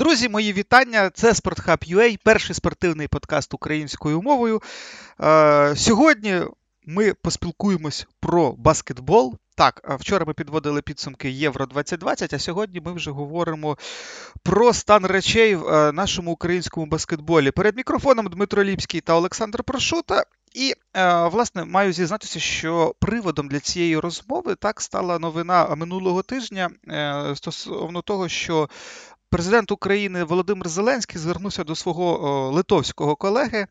Друзі, мої вітання. Це SportHub.ua, перший спортивний подкаст українською мовою. Е, Сьогодні ми поспілкуємось про баскетбол. Так, вчора ми підводили підсумки Євро 2020, а сьогодні ми вже говоримо про стан речей в е, нашому українському баскетболі. Перед мікрофоном Дмитро Ліпський та Олександр Прошута. І, е, власне, маю зізнатися, що приводом для цієї розмови так стала новина минулого тижня е, стосовно того, що президент України Володимир Зеленський звернувся до свого литовського колеги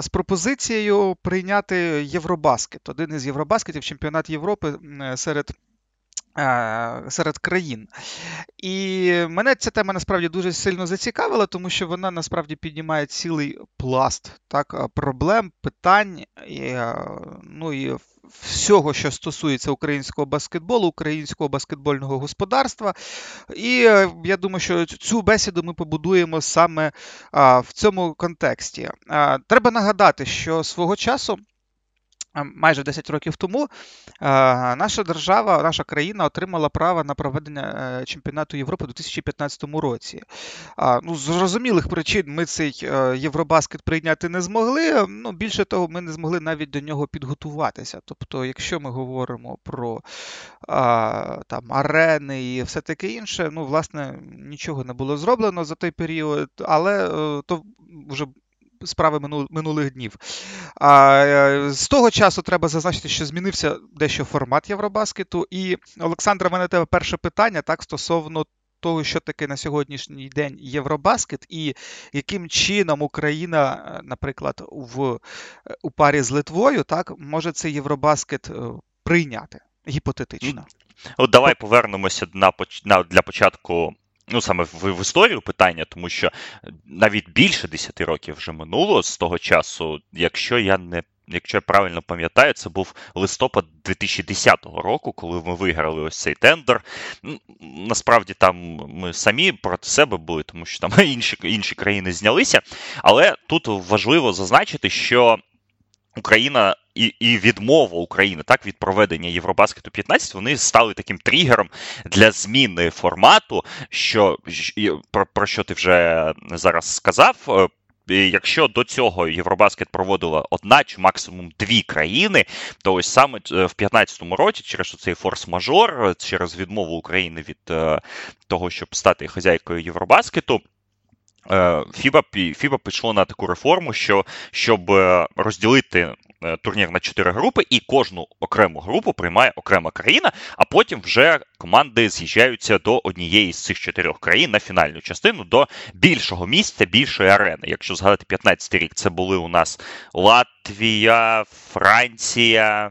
з пропозицією прийняти Євробаскет, один із Євробаскетів, чемпіонат Європи серед. Серед країн. І мене ця тема насправді дуже сильно зацікавила, тому що вона насправді піднімає цілий пласт так, проблем, питань, і, ну і всього, що стосується українського баскетболу, українського баскетбольного господарства. І е, я думаю, що цю бесіду ми побудуємо саме в цьому контексті. Треба нагадати, що свого часу майже 10 років тому наша держава, наша країна отримала право на проведення е, чемпіонату Європи у 2015 році. Ну, З зрозумілих причин ми цей е, Євробаскет прийняти не змогли. Ну, Більше того, ми не змогли навіть до нього підготуватися. Тобто, якщо ми говоримо про там, арени і все таке інше, ну, власне, нічого не було зроблено за той період, але е, то вже справи минулих днів. А, е, З того часу треба зазначити, що змінився дещо формат Євробаскету. І, Олександра, в мене тебе перше питання так стосовно. Того, що таке на сьогоднішній день Євробаскет, і яким чином Україна, е, наприклад, в е, у парі з Литвою, так може цей Євробаскет прийняти гіпотетично? От давай повернемося на, на для початку Ну, саме в, в історію питання, тому що навіть більше 10 років вже минуло з того часу, якщо я не. Якщо я правильно пам'ятаю, це був листопад 2010 року, коли ми виграли ось цей тендер. Насправді там ми самі проти себе були, тому що там інші інші країни знялися. Але тут важливо зазначити, що Україна і і відмова України так від проведення Євробаскету 15 вони стали таким тригером для зміни формату. Що про, про що ти вже зараз сказав? Е, якщо до цього Євробаскет проводила одна чи максимум дві країни, то ось саме е, в 2015 році, через цей форс-мажор, через відмову України від е, того, щоб стати хазяйкою Євробаскету. Фіба Фіба пішло на таку реформу, що щоб розділити Е, турнір на чотири групи, і кожну окрему групу приймає окрема країна, а потім вже команди з'їжджаються до однієї з цих чотирьох країн на фінальну частину до більшого місця, більшої арени. Якщо згадати 15 рік, це були у нас Латвія, Франція.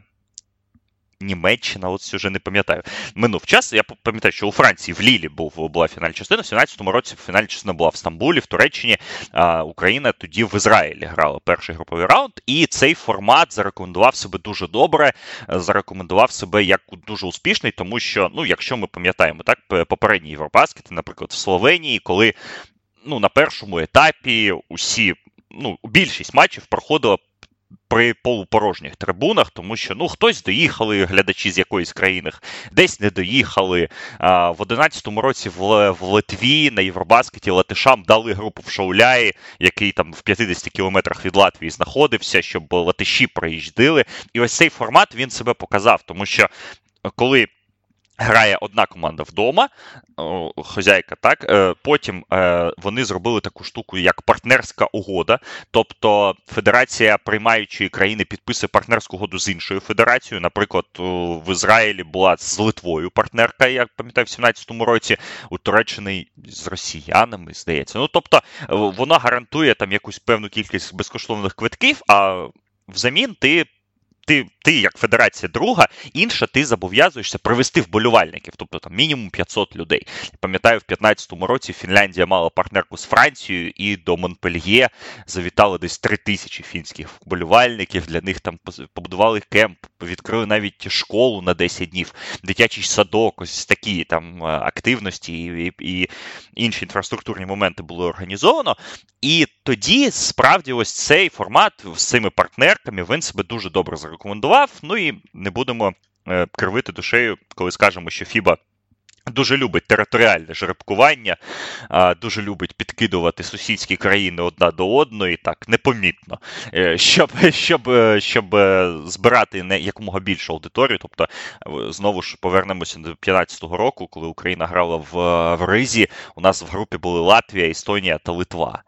Німеччина, от вже не пам'ятаю. Минув час. Я пам'ятаю, що у Франції в Лілі був була фінальна частина. В 17-му році фінальна частина була в Стамбулі, в Туреччині. А Україна тоді в Ізраїлі грала перший груповий раунд. І цей формат зарекомендував себе дуже добре. Зарекомендував себе як дуже успішний, тому що, ну, якщо ми пам'ятаємо так, попередні євробаскети, наприклад, в Словенії, коли ну, на першому етапі усі. Ну, більшість матчів проходила при полупорожніх трибунах, тому що ну хтось доїхали глядачі з якоїсь країни, десь не доїхали. А, В 11-му році в, в Литві на Євробаскеті Латишам дали групу в Шауляї, який там в 50 кілометрах від Латвії знаходився, щоб латиші проїжджали. І ось цей формат він себе показав, тому що коли. Грає одна команда вдома, хозяйка, так е, потім е, вони зробили таку штуку, як партнерська угода. Тобто Федерація приймаючої країни підписує партнерську угоду з іншою федерацією. Наприклад, в Ізраїлі була з Литвою партнерка, як пам'ятаю, в 17-му році, у Туреччини з росіянами, здається. Ну тобто, вона гарантує там якусь певну кількість безкоштовних квитків, а взамін ти ти, ти, як федерація друга, інша, ти зобов'язуєшся привести вболівальників, тобто там мінімум 500 людей. Я пам'ятаю, в 2015 році Фінляндія мала партнерку з Францією, і до Монпельє завітали десь 3 тисячі фінських вболівальників. Для них там побудували кемп, відкрили навіть школу на 10 днів, дитячий садок, ось такі там активності і, і, інші інфраструктурні моменти були організовано. І тоді справді ось цей формат з цими партнерками він себе дуже добре зарекомендував. Ну і не будемо е, кривити душею, коли скажемо, що Фіба Дуже любить територіальне жеребкування, дуже любить підкидувати сусідські країни одна до одної, так непомітно, е, щоб щоб, е, щоб е, збирати не якомога більшу аудиторію. Тобто, знову ж повернемося до 2015 року, коли Україна грала в, в Ризі. У нас в групі були Латвія, Естонія та Литва.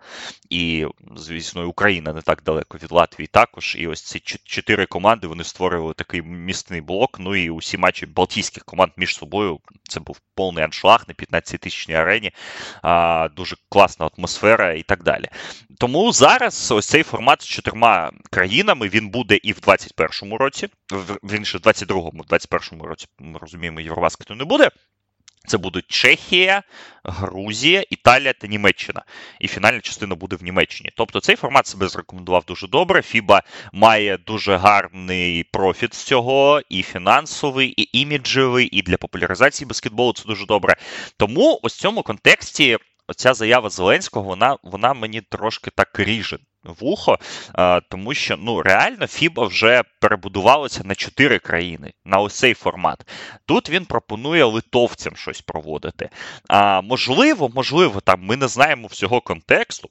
І, звісно, Україна не так далеко від Латвії також. І ось ці чотири команди вони створювали такий містний блок. Ну і усі матчі Балтійських команд між собою це був повний аншлаг на 15 тисячній арені, а, дуже класна атмосфера і так далі. Тому зараз ось цей формат з чотирма країнами він буде і в 21-му році, він ще в 22-му, в 21-му році, ми розуміємо, Євробаскету не буде. Це будуть Чехія, Грузія, Італія та Німеччина. І фінальна частина буде в Німеччині. Тобто цей формат себе зарекомендував дуже добре. Фіба має дуже гарний профіт з цього, і фінансовий, і іміджевий, і для популяризації баскетболу це дуже добре. Тому ось в цьому контексті оця заява Зеленського, вона, вона мені трошки так ріже вухо, тому що ну реально Фіба вже перебудувалося на чотири країни на ось цей формат. Тут він пропонує литовцям щось проводити. А можливо, можливо, там ми не знаємо всього контексту.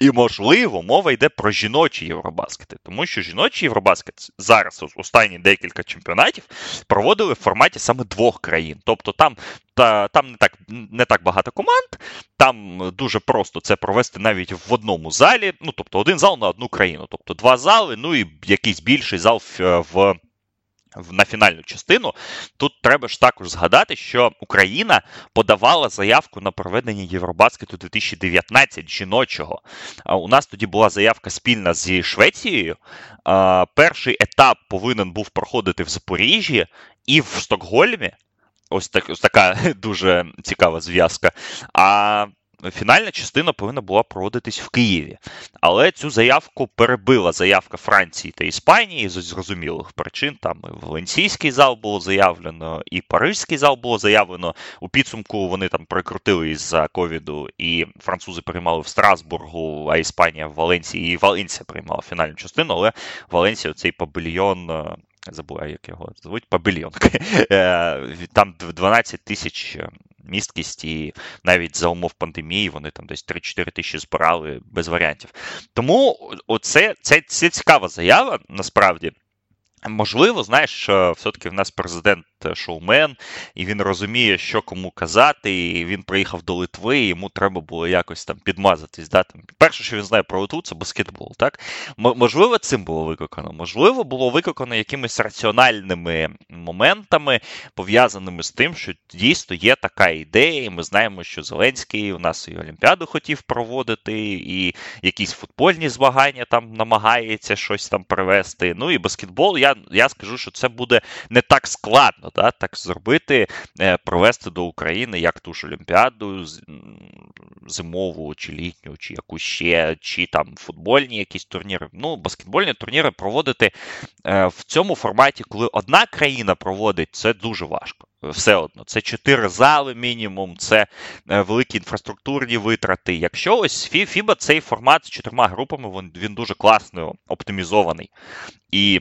І, можливо, мова йде про жіночі Євробаскети, тому що жіночі Євробаскет зараз останні декілька чемпіонатів проводили в форматі саме двох країн. Тобто там та, там не так не так багато команд, там дуже просто це провести навіть в одному залі. Ну, тобто один зал на одну країну. Тобто два зали, ну і якийсь більший зал в. На фінальну частину, тут треба ж також згадати, що Україна подавала заявку на проведення Євробаскету 2019 жіночого. У нас тоді була заявка спільна зі Швецією. Перший етап повинен був проходити в Запоріжжі і в Стокгольмі. Ось так ось така дуже цікава зв'язка. А фінальна частина повинна була проводитись в Києві. Але цю заявку перебила заявка Франції та Іспанії з зрозумілих причин. Там і Валенсійський зал було заявлено, і Парижський зал було заявлено. У підсумку вони там прикрутили із-за ковіду, і французи приймали в Страсбургу, а Іспанія в Валенції, і Валенсія приймала фінальну частину, але Валенсія цей павільйон е, забуваю, як його звуть, пабельйон. Е, там 12 тисяч місткість, і навіть за умов пандемії вони там десь 3-4 тисячі збирали без варіантів. Тому оце, це, це цікава заява насправді. Можливо, знаєш, все-таки в нас президент шоумен, і він розуміє, що кому казати. і Він приїхав до Литви, і йому треба було якось там підмазатись. Да? Там, Перше, що він знає про Литву, це баскетбол. Так? Можливо, цим було викликано. Можливо, було викликано якимись раціональними моментами, пов'язаними з тим, що дійсно є така ідея, і ми знаємо, що Зеленський у нас і Олімпіаду хотів проводити, і якісь футбольні змагання там намагається щось там привести. Ну і баскетбол, я, я скажу, що це буде не так складно да, так зробити, е, провести до України як ту ж Олімпіаду зимову, чи літню, чи якусь ще, чи там футбольні якісь турніри. Ну, баскетбольні турніри проводити е, в цьому форматі, коли одна країна проводить, це дуже важко. Все одно, це чотири зали мінімум, це е, великі інфраструктурні витрати. Якщо ось FIBA цей формат з чотирма групами, він, він дуже класно оптимізований. І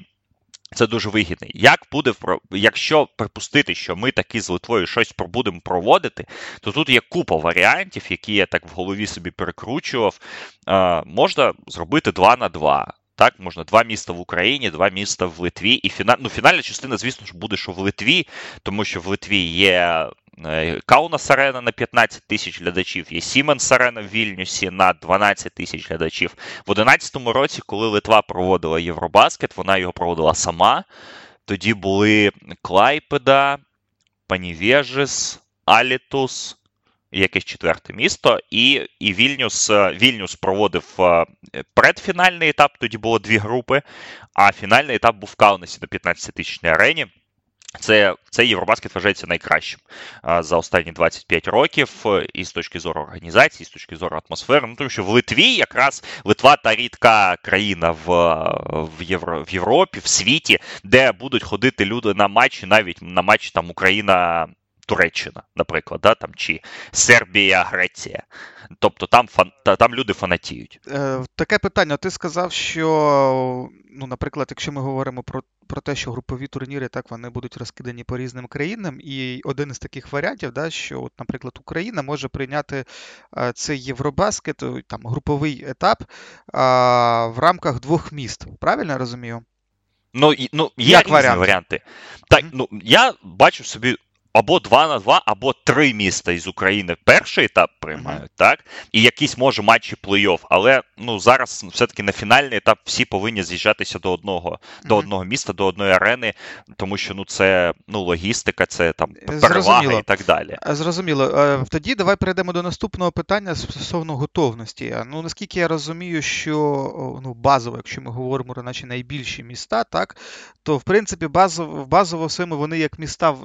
це дуже вигідний. Як буде якщо припустити, що ми таки з Литвою щось будемо проводити, то тут є купа варіантів, які я так в голові собі перекручував. Е, Можна зробити 2 на 2. Так, можна два міста в Україні, два міста в Литві. І фіна... ну, фінальна частина, звісно ж, буде, що в Литві, тому що в Литві є Е, Каунас Арена на 15 тисяч глядачів, є Сіменс Арена в Вільнюсі на 12 тисяч глядачів. В 2011 році, коли Литва проводила Євробаскет, вона його проводила сама. Тоді були Клайпеда, Панівежис, Алітус. Якесь четверте місто, і і Вільнюс Вільнюс проводив е, предфінальний етап, тоді було дві групи, а фінальний етап був в Каунасі на 15-тисячній арені. Це цей Євробаскет вважається найкращим за останні 25 років, і з точки зору організації, і з точки зору атмосфери. Ну тому що в Литві якраз Литва та рідка країна в в, Євро, в Європі, в світі, де будуть ходити люди на матчі, навіть на матчі там Україна. Туреччина, наприклад, да, там, чи Сербія, Греція. Тобто там фан... там люди фанатіють. Е, Таке питання. Ти сказав, що, ну, наприклад, якщо ми говоримо про про те, що групові турніри так вони будуть розкидані по різним країнам, і один із таких варіантів, да, що, от, наприклад, Україна може прийняти е, цей Євробаскет, там груповий етап а, в рамках двох міст. Правильно я розумію? Ну, ну є Як різні варіант? варіанти. Так, mm-hmm. ну я бачу собі або 2 на 2, або 3 міста із України перший етап приймають, mm-hmm. так? І якісь може матчі плей-офф. Але ну зараз все-таки на фінальний етап всі повинні з'їжджатися до одного mm-hmm. до одного міста, до одної арени, тому що ну це ну логістика, це там перевага Зрозуміло. і так далі. Е, зрозуміло. Е, тоді давай перейдемо до наступного питання стосовно готовності. Ну наскільки я розумію, що ну базово, якщо ми говоримо про наші найбільші міста, так то в принципі базово базово своєму вони як міста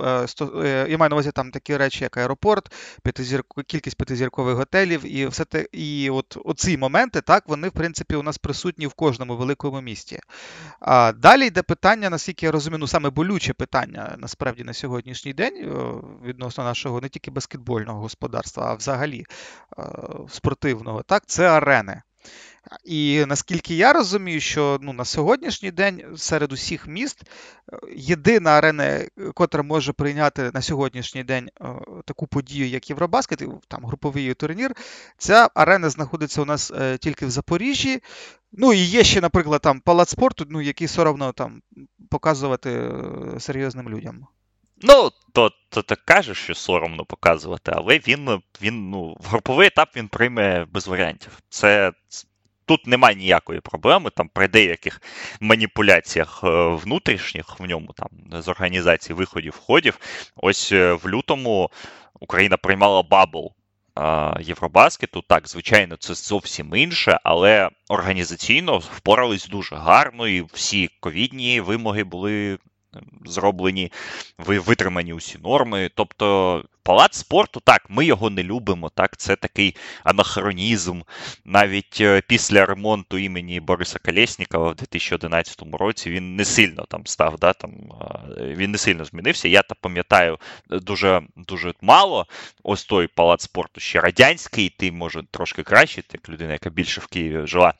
е, я маю на увазі там такі речі, як аеропорт, п'ятизір... кількість п'ятизіркових готелів, і все те, і от оці моменти, так, вони, в принципі, у нас присутні в кожному великому місті. А Далі йде питання, наскільки я розумію, ну саме болюче питання насправді на сьогоднішній день відносно нашого не тільки баскетбольного господарства, а взагалі спортивного, так, це арени. І наскільки я розумію, що ну, на сьогоднішній день серед усіх міст е, єдина арена, котра може прийняти на сьогоднішній день е, таку подію, як Євробаскет, там груповий турнір, ця арена знаходиться у нас е, тільки в Запоріжжі. Ну і є ще, наприклад, там палац спорту, ну, який соромно там показувати серйозним людям. Ну, то то ти кажеш, що соромно показувати, але він він ну, груповий етап він прийме без варіантів. Це Тут немає ніякої проблеми, там при деяких маніпуляціях е, внутрішніх в ньому, там з організації виходів, входів. Ось е, в лютому Україна приймала bubble Євробаскету. Так, звичайно, це зовсім інше, але організаційно впорались дуже гарно, і всі ковідні вимоги були зроблені, витримані усі норми. Тобто, палац спорту, так, ми його не любимо. так, Це такий анахронізм. Навіть е, після ремонту імені Бориса Колєснікова в 2011 році він не сильно там став. да, там, Він не сильно змінився. Я та пам'ятаю дуже дуже мало. Ось той палац спорту ще радянський, ти може трошки краще, як людина, яка більше в Києві жила.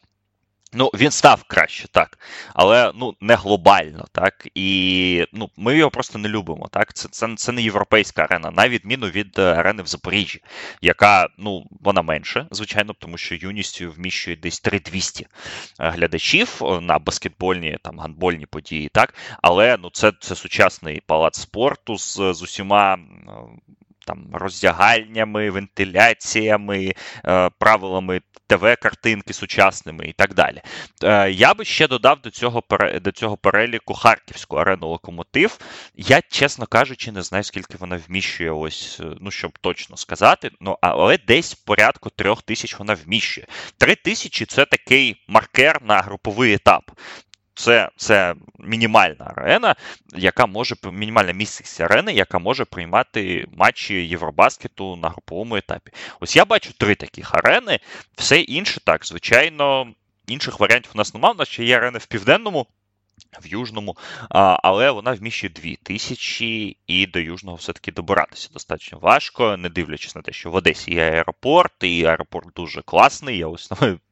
Ну, він став краще, так. Але ну, не глобально, так. І ну, ми його просто не любимо. так. Це це, це не європейська арена, на відміну від е, арени в Запоріжжі, яка ну, вона менше, звичайно, тому що юністю вміщує десь 3200 е, глядачів на баскетбольні, там, гандбольні події, так. Але ну, це це сучасний палац спорту з, з усіма там роздягальнями, вентиляціями, е, правилами ТВ-картинки сучасними і так далі. Е, я би ще додав до цього до цього переліку Харківську арену локомотив. Я, чесно кажучи, не знаю, скільки вона вміщує, ось, е, ну щоб точно сказати. Ну, але десь порядку трьох тисяч вона вміщує. Три тисячі це такий маркер на груповий етап. Це це мінімальна арена, яка може мінімальна місце арени, яка може приймати матчі Євробаскету на груповому етапі. Ось я бачу три таких арени. Все інше так, звичайно, інших варіантів у нас немає. У нас ще є арени в південному. В Южному, але вона вміщує дві тисячі, і до Южного все-таки добиратися достатньо важко, не дивлячись на те, що в Одесі є аеропорт, і аеропорт дуже класний. Я ось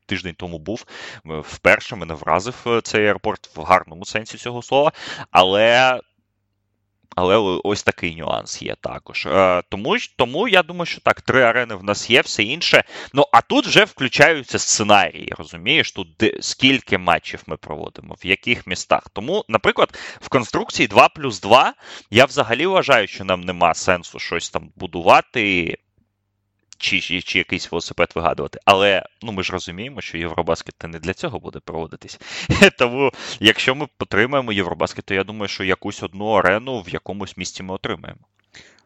тиждень тому був. Вперше мене вразив е, цей аеропорт в гарному сенсі цього слова. Але. Але ось такий нюанс є також. Е, тому тому я думаю, що так, три арени в нас є, все інше. Ну а тут вже включаються сценарії. Розумієш, тут де, скільки матчів ми проводимо, в яких містах. Тому, наприклад, в конструкції 2 плюс 2 я взагалі вважаю, що нам нема сенсу щось там будувати чи чи, чи якийсь велосипед вигадувати. Але ну ми ж розуміємо, що Євробаскет не для цього буде проводитись. Тому, якщо ми отримаємо Євробаскет, то я думаю, що якусь одну арену в якомусь місці ми отримаємо.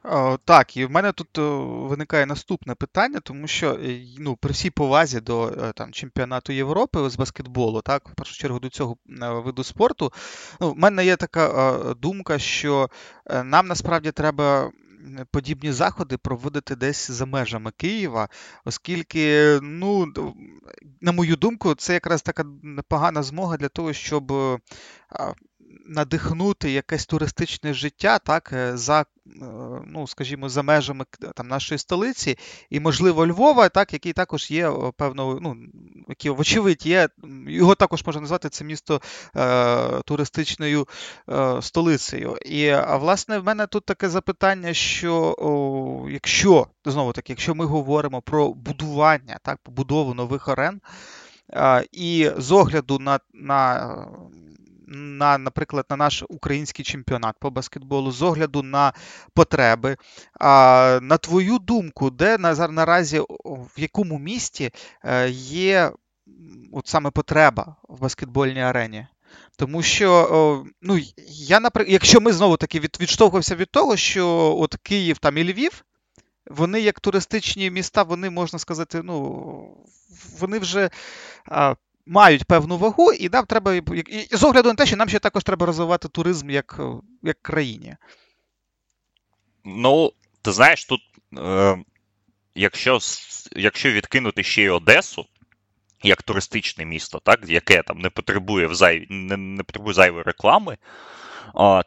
О, так, і в мене тут о, виникає наступне питання, тому що е, ну, при всій повазі до е, там, чемпіонату Європи з баскетболу, так, в першу чергу до цього е, виду спорту, ну, в мене є така о, думка, що нам насправді треба подібні заходи проводити десь за межами Києва, оскільки, ну, на мою думку, це якраз така непогана змога для того, щоб надихнути якесь туристичне життя, так, е, за, е, ну, скажімо, за межами там, нашої столиці, і, можливо, Львова, так, який також є певно, ну, який, вочевидь, є, його також можна назвати це місто е, туристичною е, столицею. І, а власне, в мене тут таке запитання, що о, якщо, знову таки, якщо ми говоримо про будування, так, побудову нових арен, е, і з огляду на, на на, наприклад, на наш український чемпіонат по баскетболу з огляду на потреби. А, На твою думку, де наразі в якому місті е, є от саме потреба в баскетбольній арені? Тому що, ну, я, наприклад, якщо ми знову таки від, відштовхувався від того, що от Київ там і Львів, вони як туристичні міста, вони можна сказати, ну, вони вже мають певну вагу, і нам треба і з огляду на те, що нам ще також треба розвивати туризм як як країні. Ну, ти знаєш, тут, е, якщо якщо відкинути ще й Одесу, як туристичне місто, так, яке там не потребує взай, не, не потребує зайвої реклами,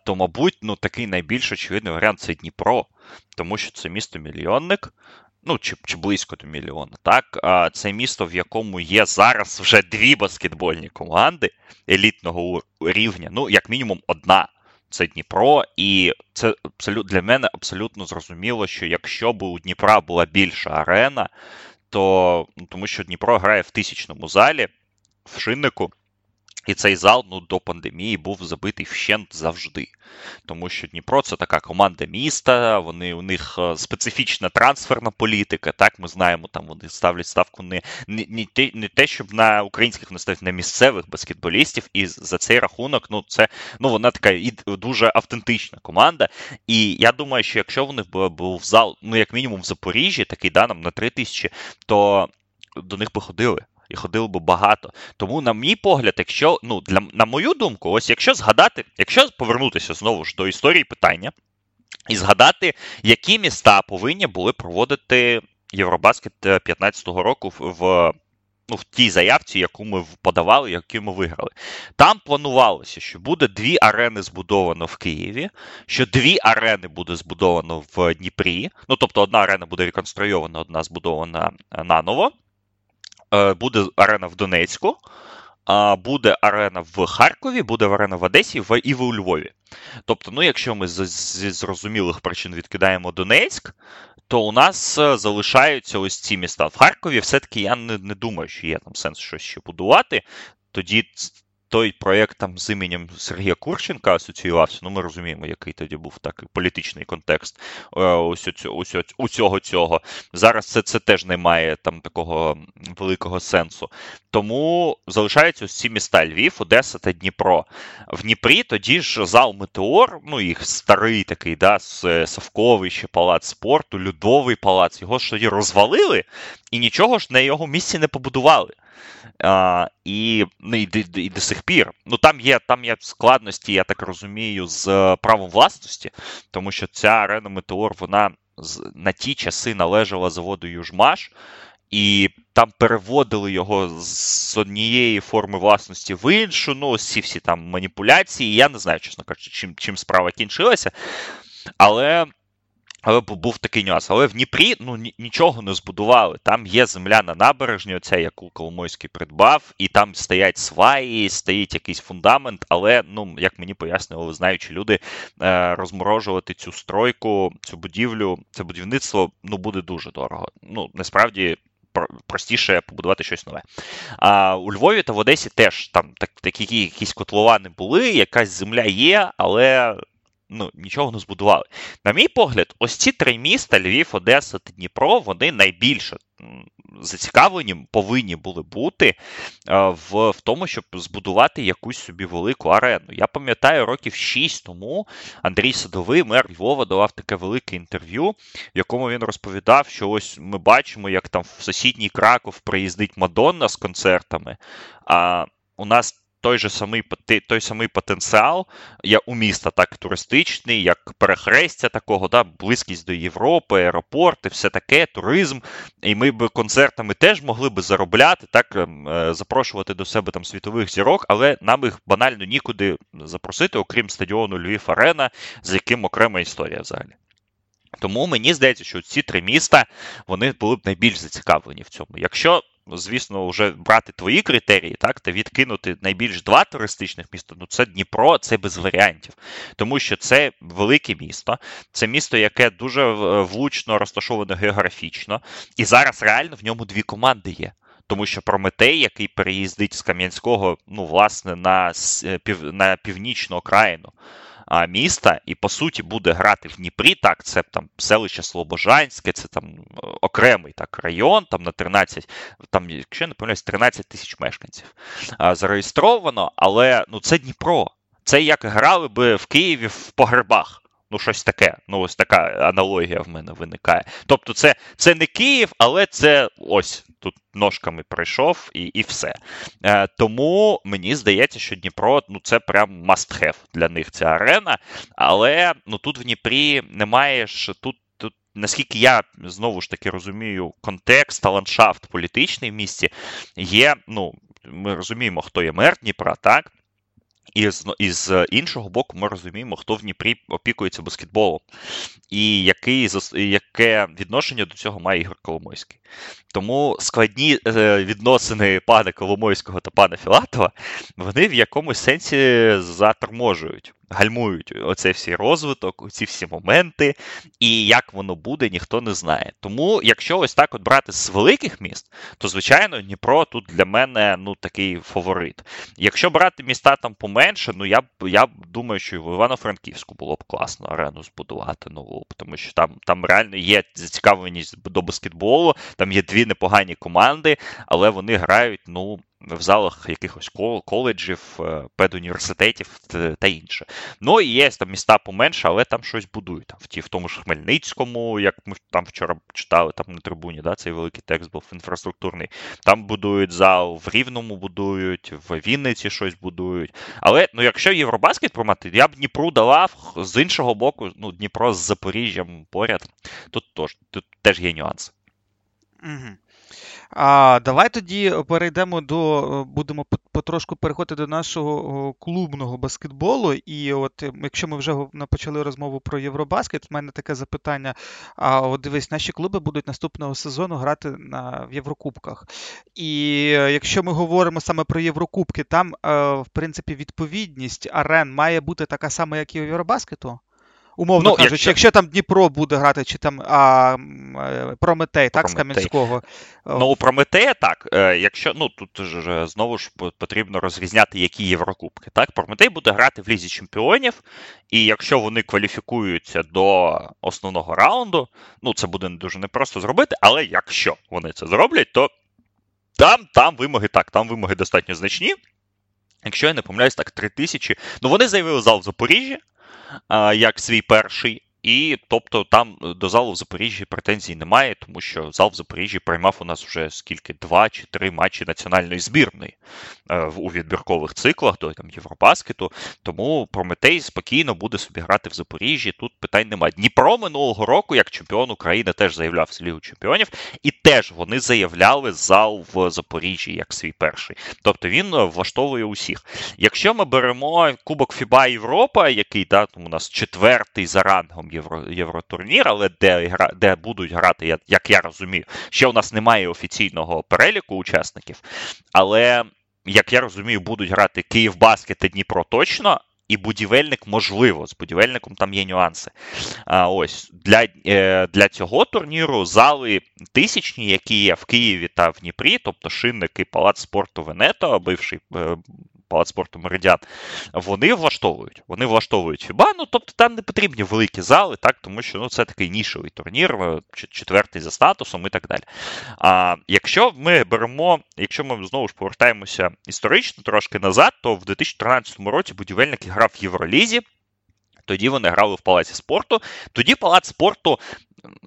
то, мабуть, ну, такий найбільш очевидний варіант це Дніпро, тому що це місто-мільйонник, ну чи чи близько до мільйона. Так, це місто, в якому є зараз вже дві баскетбольні команди елітного рівня. Ну, як мінімум, одна. Це Дніпро, і це для мене абсолютно зрозуміло, що якщо б у Дніпра була більша арена, то ну, тому що Дніпро грає в тисячному залі в шиннику. І цей зал ну, до пандемії був забитий вщент завжди. Тому що Дніпро це така команда міста, вони у них е, специфічна трансферна політика. Так, ми знаємо, там вони ставлять ставку не не, не, те, не те, щоб на українських не ставлять на місцевих баскетболістів. І за цей рахунок, ну це ну вона така і дуже автентична команда. І я думаю, що якщо в них був зал, ну як мінімум в Запоріжжі, такий да, нам на 3 тисячі, то до них би ходили і ходило би багато. Тому, на мій погляд, якщо, ну, для, на мою думку, ось якщо згадати, якщо повернутися знову ж до історії питання, і згадати, які міста повинні були проводити Євробаскет 2015 року в. Ну, в тій заявці, яку ми подавали, яку ми виграли. Там планувалося, що буде дві арени збудовано в Києві, що дві арени буде збудовано в Дніпрі. Ну, тобто, одна арена буде реконструйована, одна збудована наново. Е, буде арена в Донецьку, буде арена в Харкові, буде арена в Одесі і в Львові. Тобто, ну, якщо ми зі зрозумілих причин відкидаємо Донецьк, то у нас е, залишаються ось ці міста. В Харкові все-таки я не, не думаю, що є там сенс щось ще будувати. Тоді той проєкт там з іменем Сергія Курченка асоціювався, ну ми розуміємо, який тоді був такий політичний контекст е, ось ось, у цього. Зараз це це теж не має там такого великого сенсу. Тому залишаються ось ці міста Львів, Одеса та Дніпро. В Дніпрі тоді ж зал Метеор, ну їх старий такий, да, Савковий ще палац спорту, Людовий палац, його ж тоді розвалили і нічого ж на його місці не побудували. А, І ну, і, і, до сих пір. Ну там є там є складності, я так розумію, з правом власності, тому що ця арена Метеор вона на ті часи належала заводу Южмаш. І там переводили його з однієї форми власності в іншу. Ну, ці всі там маніпуляції. Я не знаю, чесно кажучи, чим чим справа кінчилася. Але але був такий нюанс. Але в Дніпрі ну, нічого не збудували. Там є земля на набережні, оця, яку Коломойський придбав, і там стоять сваї, стоїть якийсь фундамент, але, ну, як мені пояснювали, знаючи люди, е, розморожувати цю стройку, цю будівлю, це будівництво ну, буде дуже дорого. Ну, насправді. Простіше побудувати щось нове. А у Львові та в Одесі теж там так, такі якісь котловани були, якась земля є, але ну, нічого не збудували. На мій погляд, ось ці три міста: Львів, Одеса та Дніпро, вони найбільше зацікавлені повинні були бути е, в в тому, щоб збудувати якусь собі велику арену. Я пам'ятаю, років 6 тому Андрій Садовий, мер Львова, давав таке велике інтерв'ю, в якому він розповідав, що ось ми бачимо, як там в сусідній Краков приїздить Мадонна з концертами. А у нас той же самий той самий потенціал як у міста, так туристичний, як перехрестя такого, да, близькість до Європи, аеропорти, все таке, туризм. І ми б концертами теж могли би заробляти, так ем, е, запрошувати до себе там світових зірок, але нам їх банально нікуди запросити, окрім стадіону Львів Арена, з яким окрема історія взагалі. Тому мені здається, що ці три міста вони були б найбільш зацікавлені в цьому. Якщо, звісно, вже брати твої критерії, так, та відкинути найбільш два туристичних міста, ну це Дніпро, це без варіантів. Тому що це велике місто, це місто, яке дуже влучно розташоване географічно, і зараз реально в ньому дві команди є. Тому що Прометей, який переїздить з Кам'янського, ну, власне, на пів, на північну окраїну міста, і по суті буде грати в Дніпрі. Так, це там селище Слобожанське, це там окремий так район, там на 13, там, якщо не помиляюсь, 13 тисяч мешканців зареєстровано, але ну це Дніпро. Це як грали би в Києві в погребах. Ну, щось таке. Ну, ось така аналогія в мене виникає. Тобто, це це не Київ, але це ось тут ножками пройшов і і все. Е, Тому мені здається, що Дніпро ну, це прям must have для них ця арена. Але ну, тут в Дніпрі немає ж. Тут, наскільки я знову ж таки розумію, контекст та ландшафт політичний в місті є. Ну, ми розуміємо, хто є мер Дніпра, так? І з, і з іншого боку, ми розуміємо, хто в Дніпрі опікується баскетболом, і який, яке відношення до цього має Ігор Коломойський. Тому складні е, відносини пана Коломойського та пана Філатова, вони в якомусь сенсі заторможують гальмують оцей всі розвиток, оці всі моменти, і як воно буде, ніхто не знає. Тому, якщо ось так от брати з великих міст, то звичайно Дніпро тут для мене ну такий фаворит. Якщо брати міста там поменше, ну я я думаю, що і в Івано-Франківську було б класно арену збудувати нову, тому що там там реально є зацікавленість до баскетболу, там є дві непогані команди, але вони грають, ну в залах якихось коледжів, е, педуніверситетів та інше. Ну і є там міста поменше, але там щось будують. Там, В ті, в тому ж Хмельницькому, як ми там вчора читали, там на трибуні, да, цей великий текст був інфраструктурний. Там будують зал, в Рівному будують, в Вінниці щось будують. Але ну, якщо Євробаскет промати, я б Дніпру давав з іншого боку, ну, Дніпро з Запоріжжям поряд. Тут, тож, тут теж є нюанси. Угу. А давай тоді перейдемо до будемо потрошку переходити до нашого клубного баскетболу. І от якщо ми вже почали розмову про Євробаскет, в мене таке запитання. А от дивись, наші клуби будуть наступного сезону грати на в Єврокубках. І якщо ми говоримо саме про Єврокубки, там, в принципі, відповідність арен має бути така сама, як і у Євробаскету. Умовно ну, кажучи, якщо... якщо там Дніпро буде грати, чи там а, е, Прометей, так, Прометей. з Кам'янського. Ну, у Прометея так. Е, якщо ну тут ж знову ж потрібно розрізняти, які Єврокубки. Так, Прометей буде грати в Лізі Чемпіонів, і якщо вони кваліфікуються до основного раунду, ну це буде дуже непросто зробити, але якщо вони це зроблять, то там там вимоги так, там вимоги достатньо значні. Якщо я не помиляюсь, так 3 тисячі. Ну вони заявили зал в Запоріжжі як свій перший. І тобто там е, до залу в Запоріжжі претензій немає, тому що зал в Запоріжжі приймав у нас вже скільки два чи три матчі національної збірної е, у відбіркових циклах до там Євробаскету. Тому Прометей спокійно буде собі грати в Запоріжжі. Тут питань немає. Дніпро минулого року, як чемпіон України, теж заявляв з Лігу чемпіонів, і теж вони заявляли зал в Запоріжжі як свій перший. Тобто він е, влаштовує усіх. Якщо ми беремо Кубок Фіба Європа, який да, у нас четвертий за рангом євро, євротурнір, але де де будуть грати, як я розумію, ще у нас немає офіційного переліку учасників. Але, як я розумію, будуть грати Київ Баскет і Дніпро точно. І будівельник можливо, з будівельником там є нюанси. А, Ось Для е, для цього турніру зали тисячні, які є в Києві та в Дніпрі, тобто шинники Палац спорту Венето, бивший е, палац спорту Меридіан, вони влаштовують. Вони влаштовують Фіба. Ну тобто там не потрібні великі зали, так, тому що ну, це такий нішовий турнір, е, четвертий за статусом і так далі. А якщо ми беремо, якщо ми знову ж повертаємося історично трошки назад, то в 2013 році будівельник грав в Євролізі. Тоді вони грали в палаці спорту. Тоді палац спорту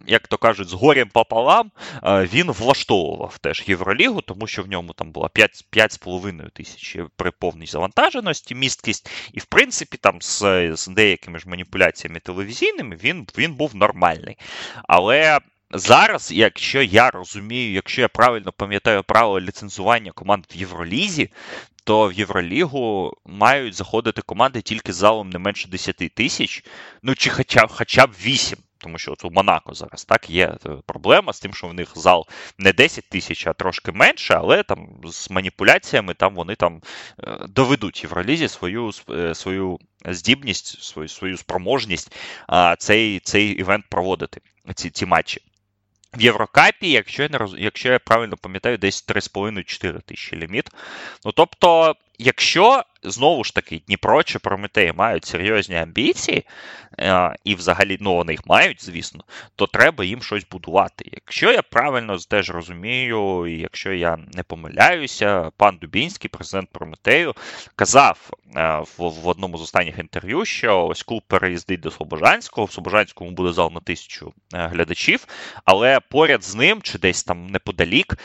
як то кажуть, з горем пополам він влаштовував теж Євролігу, тому що в ньому там було 5,5 тисяч при повній завантаженості, місткість, і в принципі там з, з деякими ж маніпуляціями телевізійними він, він був нормальний. Але. Зараз, якщо я розумію, якщо я правильно пам'ятаю правила ліцензування команд в Євролізі, то в Євролігу мають заходити команди тільки з залом не менше 10 тисяч, ну чи хоча хоча б 8. Тому що от у Монако зараз так є е, проблема з тим, що в них зал не 10 тисяч, а трошки менше, але там з маніпуляціями там вони там е, доведуть Євролізі свою е, свою здібність, свою свою спроможність цей цей івент проводити, ці, ці матчі. В Єврокапі, якщо я не роз... якщо я правильно пам'ятаю, десь 3,5-4 тисячі ліміт. Ну тобто, якщо знову ж таки Дніпро чи Прометей мають серйозні амбіції, і взагалі ну, вони їх мають, звісно, то треба їм щось будувати. Якщо я правильно теж розумію, і якщо я не помиляюся, пан Дубінський, президент Прометею, казав е, в, одному з останніх інтерв'ю, що ось клуб переїздить до Слобожанського, в Слобожанському буде зал на тисячу е, глядачів, але поряд з ним, чи десь там неподалік,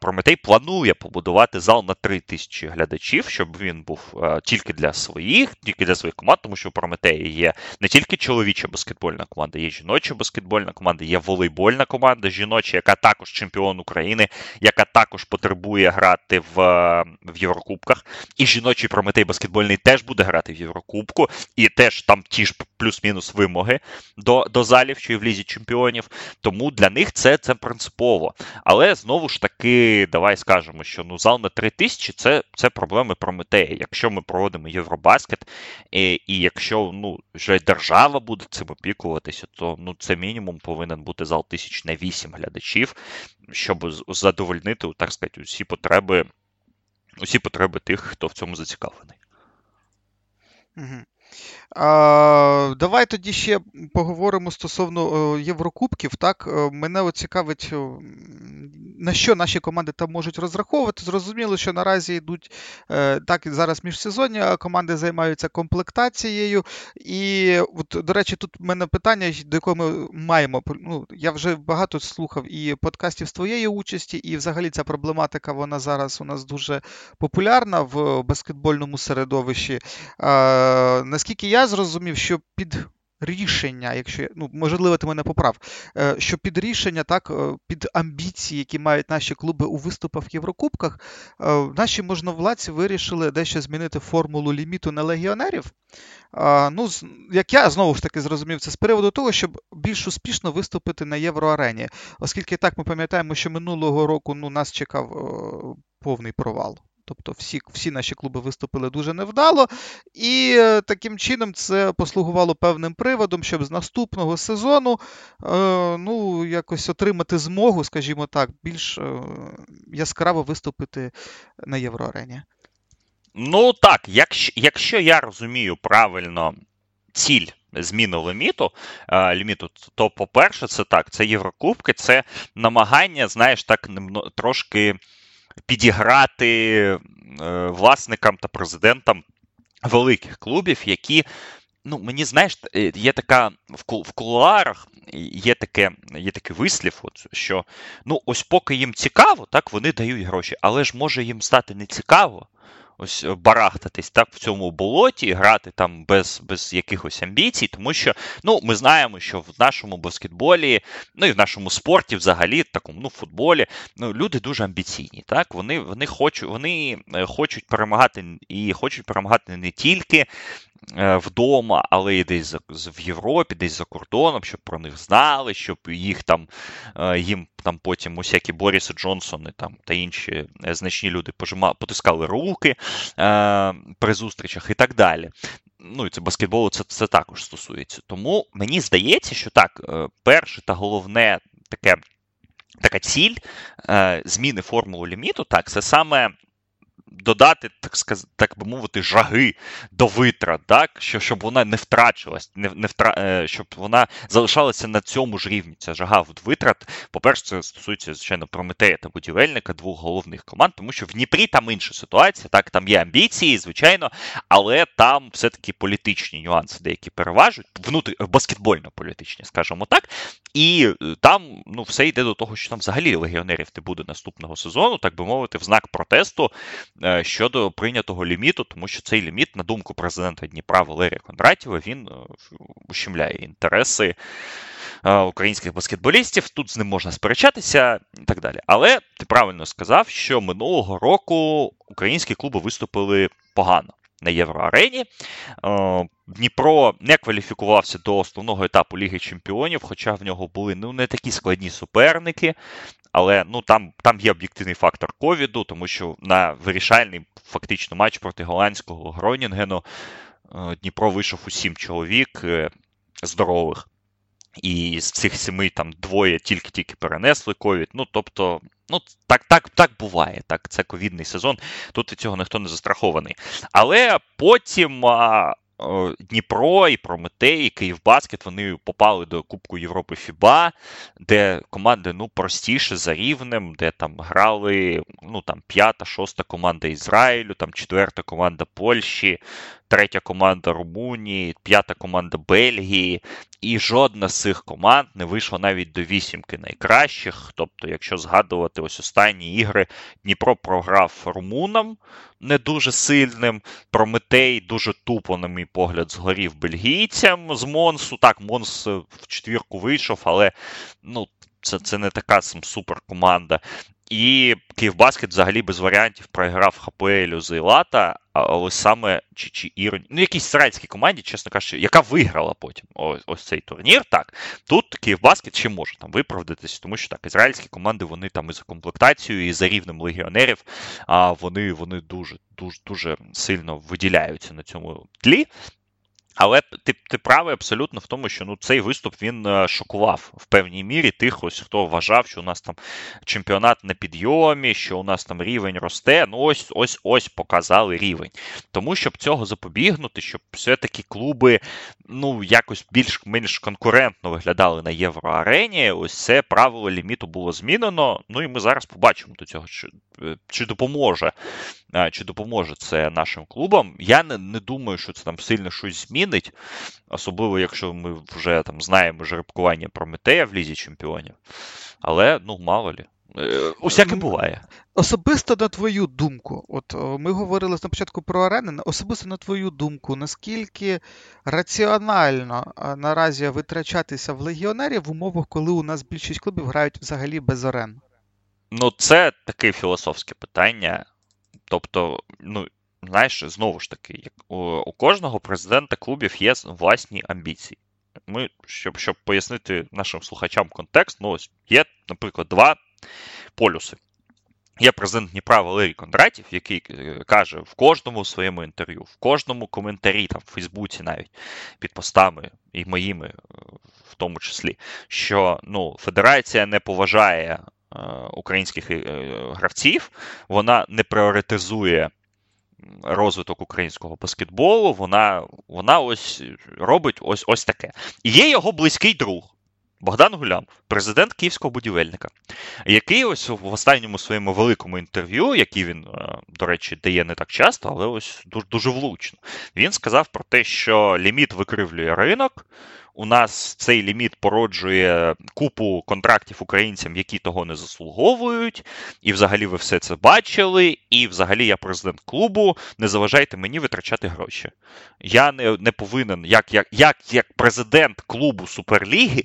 Прометей планує побудувати зал на 3 тисячі глядачів, щоб він був Е, тільки для своїх, тільки для своїх команд, тому що Прометеї є не тільки чоловіча баскетбольна команда, є жіноча баскетбольна команда, є волейбольна команда жіноча, яка також чемпіон України, яка також потребує грати в в Єврокубках. І жіночий Прометей баскетбольний теж буде грати в Єврокубку, і теж там ті ж плюс-мінус вимоги до до залів, що і в лізі чемпіонів. Тому для них це це принципово. Але знову ж таки, давай скажемо, що ну зал на 3 тисячі це, це проблеми Прометея. Якщо якщо ми проводимо Євробаскет, і і якщо ну, вже держава буде цим опікуватися, то ну, це мінімум повинен бути зал тисяч на вісім глядачів, щоб задовольнити, так сказати, усі потреби, усі потреби тих, хто в цьому зацікавлений. Угу. Давай тоді ще поговоримо стосовно е, Єврокубків. Так, е, Мене цікавить, е, на що наші команди там можуть розраховувати. Зрозуміло, що наразі йдуть так зараз міжсезоння, команди займаються комплектацією. І, от, до речі, тут в мене питання, до якого ми маємо. Ну, Я вже багато слухав і подкастів з твоєї участі, і взагалі ця проблематика вона зараз у нас дуже популярна в баскетбольному середовищі. Наскільки я зрозумів, що під рішення, якщо ну можливо, ти мене поправ, е, що під рішення, так, е, під амбіції, які мають наші клуби у виступах в Єврокубках, е, наші можновладці вирішили дещо змінити формулу ліміту на легіонерів. Ну, як я знову ж таки зрозумів, це з приводу того, щоб більш успішно виступити на євроарені, оскільки так ми пам'ятаємо, що минулого року ну, нас чекав повний провал. Тобто всі всі наші клуби виступили дуже невдало, і е, таким чином це послугувало певним приводом, щоб з наступного сезону е, ну, якось отримати змогу, скажімо так, більш е, яскраво виступити на євроарені. Ну так, якщо, якщо я розумію правильно ціль. Зміни ліміту, ліміту, то, по-перше, це так, це Єврокубки, це намагання, знаєш, так трошки підіграти е, власникам та президентам великих клубів, які. Ну, мені знаєш, е, є така в кулуарах є таке, є такий вислів, от, що ну, ось поки їм цікаво, так вони дають гроші, але ж може їм стати не цікаво ось е, барахтатись так в цьому болоті, грати там без без якихось амбіцій, тому що ну, ми знаємо, що в нашому баскетболі, ну і в нашому спорті, взагалі, такому ну, футболі, ну, люди дуже амбіційні. Так, Вони вони, хочуть, вони е, хочуть перемагати і хочуть перемагати не тільки вдома, але і десь в Європі, десь за кордоном, щоб про них знали, щоб їх там е, їм там потім усякі Боріси Джонсони там та інші е, значні люди пожима, потискали руки е, при зустрічах і так далі. Ну і це баскетболу це, це також стосується. Тому мені здається, що так, перше та головне таке. Така ціль е, зміни формули ліміту, так, це саме додати, так сказати, так би мовити, жаги до витрат, так? Що, щоб вона не втрачилась, не, не втра... Е, щоб вона залишалася на цьому ж рівні. Ця жага в витрат. По-перше, це стосується, звичайно, Прометея та будівельника, двох головних команд, тому що в Дніпрі там інша ситуація, так, там є амбіції, звичайно, але там все-таки політичні нюанси деякі переважують, внутри баскетбольно-політичні, скажімо так. І е, там ну, все йде до того, що там взагалі легіонерів не буде наступного сезону, так би мовити, в знак протесту е, щодо прийнятого ліміту, тому що цей ліміт, на думку президента Дніпра Валерія Кондратєва, він ущемляє інтереси українських баскетболістів. Тут з ним можна сперечатися і так далі. Але ти правильно сказав, що минулого року українські клуби виступили погано на Євроарені. Е, Дніпро не кваліфікувався до основного етапу Ліги Чемпіонів, хоча в нього були ну, не такі складні суперники. Але ну там там є об'єктивний фактор ковіду, тому що на вирішальний фактично матч проти голландського Гронінгену е, Дніпро вийшов у сім чоловік е, здорових. І з цих семи там двоє тільки-тільки перенесли ковід. Ну, тобто, ну, так так, так буває. Так, Це ковідний сезон, тут від цього ніхто не застрахований. Але потім а, Дніпро і Прометей, і Київбаскет вони попали до Кубку Європи Фіба, де команди ну, простіше за рівнем, де там грали ну, там, п'ята, шоста команда Ізраїлю, там четверта команда Польщі, третя команда Румунії, п'ята команда Бельгії. І жодна з цих команд не вийшла навіть до вісімки найкращих. Тобто, якщо згадувати ось останні ігри, Дніпро програв румунам не дуже сильним. Прометей дуже тупо, на мій погляд, згорів бельгійцям з Монсу. Так, Монс в четвірку вийшов, але ну, це це не така сам суперкоманда. І Київбаскет взагалі без варіантів програв ХПЛ з Ілата, але саме чи чи Іроні, ну якійсь ізраїльській команді, чесно кажучи, яка виграла потім ось, ось цей турнір. Так, тут Київбаскет ще може там виправдатися, тому що так, ізраїльські команди вони там і за комплектацією, і за рівнем легіонерів, а вони вони дуже дуже дуже сильно виділяються на цьому тлі. Але ти ти правий абсолютно в тому, що ну цей виступ він е, шокував в певній мірі тих, ось хто вважав, що у нас там чемпіонат на підйомі, що у нас там рівень росте. Ну ось ось ось показали рівень. Тому щоб цього запобігнути, щоб все-таки клуби ну якось більш-менш конкурентно виглядали на євроарені. Ось це правило ліміту було змінено. Ну і ми зараз побачимо до цього, чи, е, чи допоможе. Чи допоможе це нашим клубам? Я не не думаю, що це там сильно щось змінить, особливо якщо ми вже там знаємо жеребкування Прометея в лізі чемпіонів. Але ну мало лі. Е, усяке буває. Особисто на твою думку, от ми говорили на початку про арени, особисто на твою думку, наскільки раціонально наразі витрачатися в легіонерів в умовах, коли у нас більшість клубів грають взагалі без орен? Ну, це таке філософське питання. Тобто, ну, знаєш, знову ж таки, як у, кожного президента клубів є власні амбіції. Ми, щоб щоб пояснити нашим слухачам контекст, ну ось є, наприклад, два полюси. Є президент Дніпра Валерій Кондратів, який е, каже в кожному своєму інтерв'ю, в кожному коментарі, там в Фейсбуці навіть під постами і моїми, е, в тому числі, що ну, федерація не поважає українських е, гравців, вона не пріоритизує розвиток українського баскетболу, вона вона ось робить ось ось таке. Є його близький друг. Богдан Гулям, президент київського будівельника, який ось в останньому своєму великому інтерв'ю, який він, е, до речі, дає не так часто, але ось дуже, дуже влучно, він сказав про те, що ліміт викривлює ринок, у нас цей ліміт породжує купу контрактів українцям, які того не заслуговують. І взагалі ви все це бачили. І взагалі я президент клубу. Не заважайте мені витрачати гроші. Я не не повинен, як, як, як, як президент клубу Суперліги,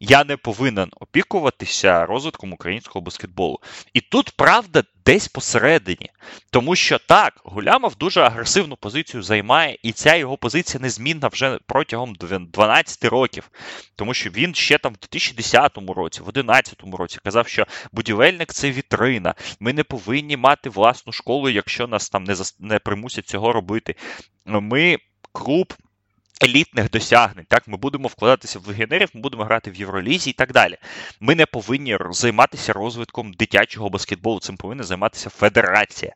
я не повинен опікуватися розвитком українського баскетболу. І тут правда десь посередині. Тому що так, Гулямов дуже агресивну позицію займає, і ця його позиція незмінна вже протягом 12 років. Тому що він ще там в 2010 році, в 2011 році казав, що будівельник це вітрина. Ми не повинні мати власну школу, якщо нас там не, не примусять цього робити. Ми клуб елітних досягнень. Так, Ми будемо вкладатися в легіонерів, ми будемо грати в Євролізі і так далі. Ми не повинні займатися розвитком дитячого баскетболу, цим повинна займатися федерація.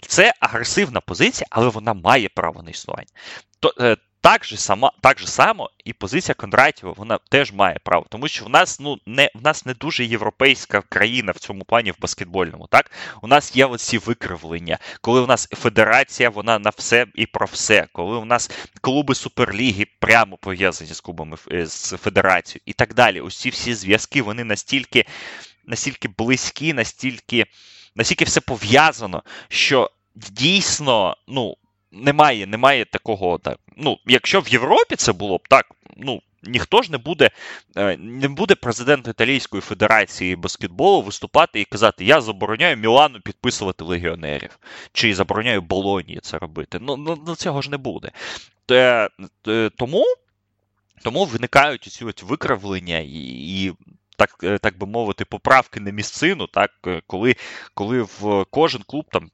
Це агресивна позиція, але вона має право на існування. Так же сама, так же само і позиція Кондратєва вона теж має право, тому що в нас ну не в нас не дуже європейська країна в цьому плані в баскетбольному. Так у нас є оці викривлення, коли у нас федерація, вона на все і про все, коли у нас клуби суперліги прямо пов'язані з клубами е, з федерацією і так далі. Усі всі зв'язки вони настільки, настільки близькі, настільки, настільки все пов'язано, що дійсно, ну немає немає такого. так. Ну, Якщо в Європі це було б так, ну. Ніхто ж не буде е, не буде президент Італійської Федерації баскетболу виступати і казати, я забороняю Мілану підписувати легіонерів, чи забороняю Болонії це робити. Ну, ну, ну цього ж не буде. Тому тому виникають ці от викривлення і і так е, так би мовити, поправки на місцину, так, е, коли коли в кожен клуб там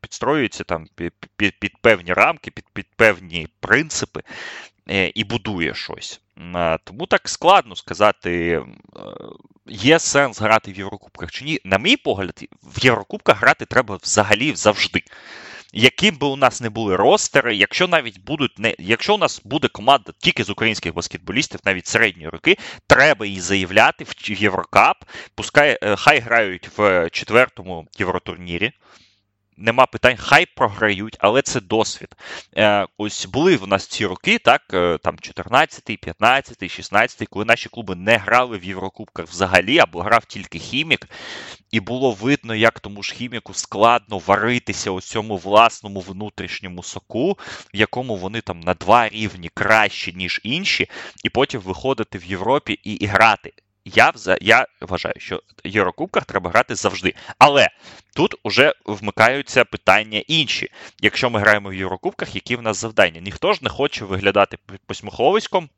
підстроюється там під, під, під певні рамки, під, під певні принципи е, і будує щось. Тому так складно сказати, є сенс грати в Єврокубках чи ні. На мій погляд, в Єврокубках грати треба взагалі завжди яким би у нас не були ростери, якщо навіть будуть не якщо у нас буде команда тільки з українських баскетболістів, навіть середньої роки, треба її заявляти в Єврокап. Пускай е, хай грають в четвертому євротурнірі нема питань, хай програють, але це досвід. Е, Ось були в нас ці роки, так, е, там 14, 15, 16, коли наші клуби не грали в Єврокубках взагалі, або грав тільки хімік, і було видно, як тому ж хіміку складно варитися у цьому власному внутрішньому соку, в якому вони там на два рівні кращі, ніж інші, і потім виходити в Європі і, і грати. Я я вважаю, що в Єврокубках треба грати завжди. Але тут уже вмикаються питання інші. Якщо ми граємо в Єврокубках, які в нас завдання? Ніхто ж не хоче виглядати посміховиськом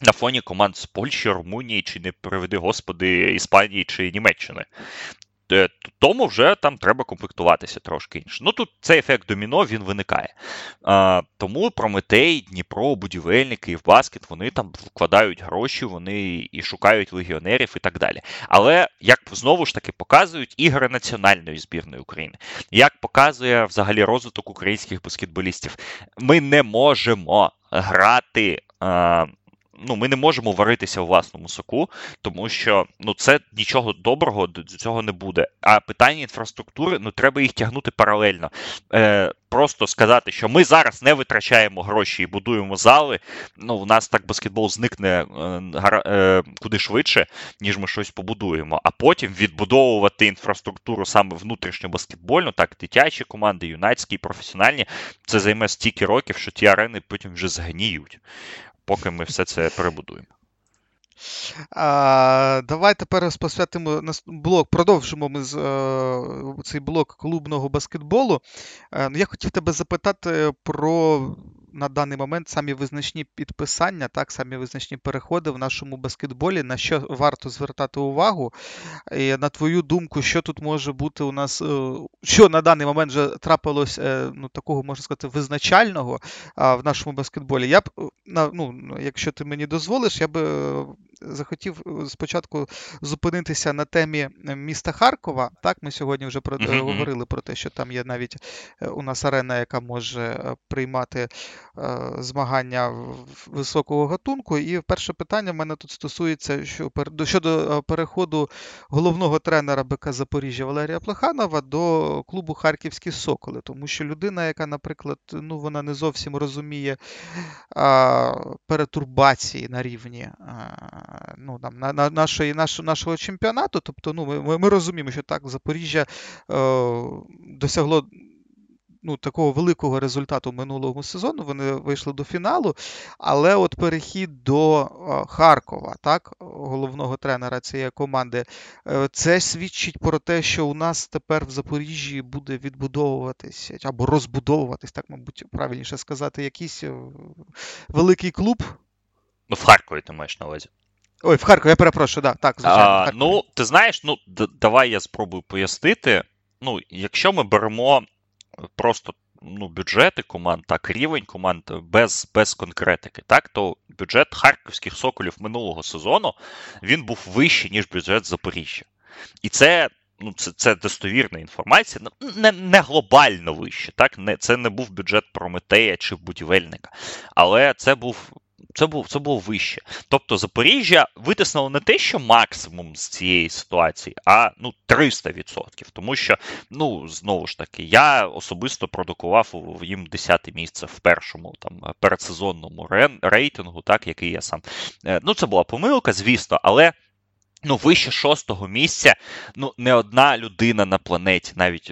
на фоні команд з Польщі, Румунії, чи не приведи господи Іспанії чи Німеччини. Е, тому вже там треба комплектуватися трошки інше. Ну тут цей ефект доміно він виникає. А, Тому Прометей, Дніпро, будівельники і баскет вони там вкладають гроші, вони і шукають легіонерів і так далі. Але як знову ж таки показують ігри національної збірної України, як показує взагалі розвиток українських баскетболістів, ми не можемо грати. А, ну, ми не можемо варитися у власному соку, тому що ну, це нічого доброго до цього не буде. А питання інфраструктури ну, треба їх тягнути паралельно. Е, Просто сказати, що ми зараз не витрачаємо гроші і будуємо зали. Ну, у нас так баскетбол зникне е, е, куди швидше, ніж ми щось побудуємо. А потім відбудовувати інфраструктуру саме внутрішньо баскетбольну, так, дитячі команди, юнацькі, професіональні. Це займе стільки років, що ті арени потім вже згніють поки ми все це перебудуємо. А, Давай тепер посвятимо блок, продовжимо ми з, е, цей блок клубного баскетболу. Е, я хотів тебе запитати про на даний момент самі визначні підписання, так, самі визначні переходи в нашому баскетболі, на що варто звертати увагу. І На твою думку, що тут може бути у нас, е, що на даний момент вже трапилось е, ну, такого, можна сказати, визначального в нашому баскетболі. Я б, е, ну, якщо ти мені дозволиш, я би захотів спочатку зупинитися на темі міста Харкова. Так, ми сьогодні вже про, mm-hmm. говорили про те, що там є навіть у нас арена, яка може приймати Е, змагання високого гатунку. І перше питання в мене тут стосується щодо е, переходу головного тренера БК Запоріжжя Валерія Плеханова до клубу Харківські Соколи. Тому що людина, яка, наприклад, ну вона не зовсім розуміє а, перетурбації на рівні а, ну, там, на, на, нашої, наш, нашого чемпіонату. Тобто, ну, ми, ми розуміємо, що так, Запоріжжя е, досягло ну, такого великого результату минулого сезону. Вони вийшли до фіналу. Але от перехід до Харкова, так, головного тренера цієї команди, е, це свідчить про те, що у нас тепер в Запоріжжі буде відбудовуватися або розбудовуватись, так, мабуть, правильніше сказати, якийсь е, великий клуб. Ну, в Харкові ти маєш на увазі. Ой, в Харкові, я перепрошую, так, так, звичайно. А, Ну, ти знаєш, ну, давай я спробую пояснити. Ну, якщо ми беремо просто ну, бюджети команд, так, рівень команд без без конкретики, так, то бюджет харківських соколів минулого сезону він був вищий, ніж бюджет Запоріжжя. І це ну, це це достовірна інформація, ну, не не глобально вище. так, не, Це не був бюджет Прометея чи будівельника. Але це був це було це було вище. Тобто Запоріжжя витиснуло не те, що максимум з цієї ситуації, а ну 300%. Тому що, ну знову ж таки, я особисто продукував їм 10 місце в першому там передсезонному рейтингу, так який я сам. Е, ну це була помилка, звісно, але. Ну, вище шостого місця, ну, не одна людина на планеті, навіть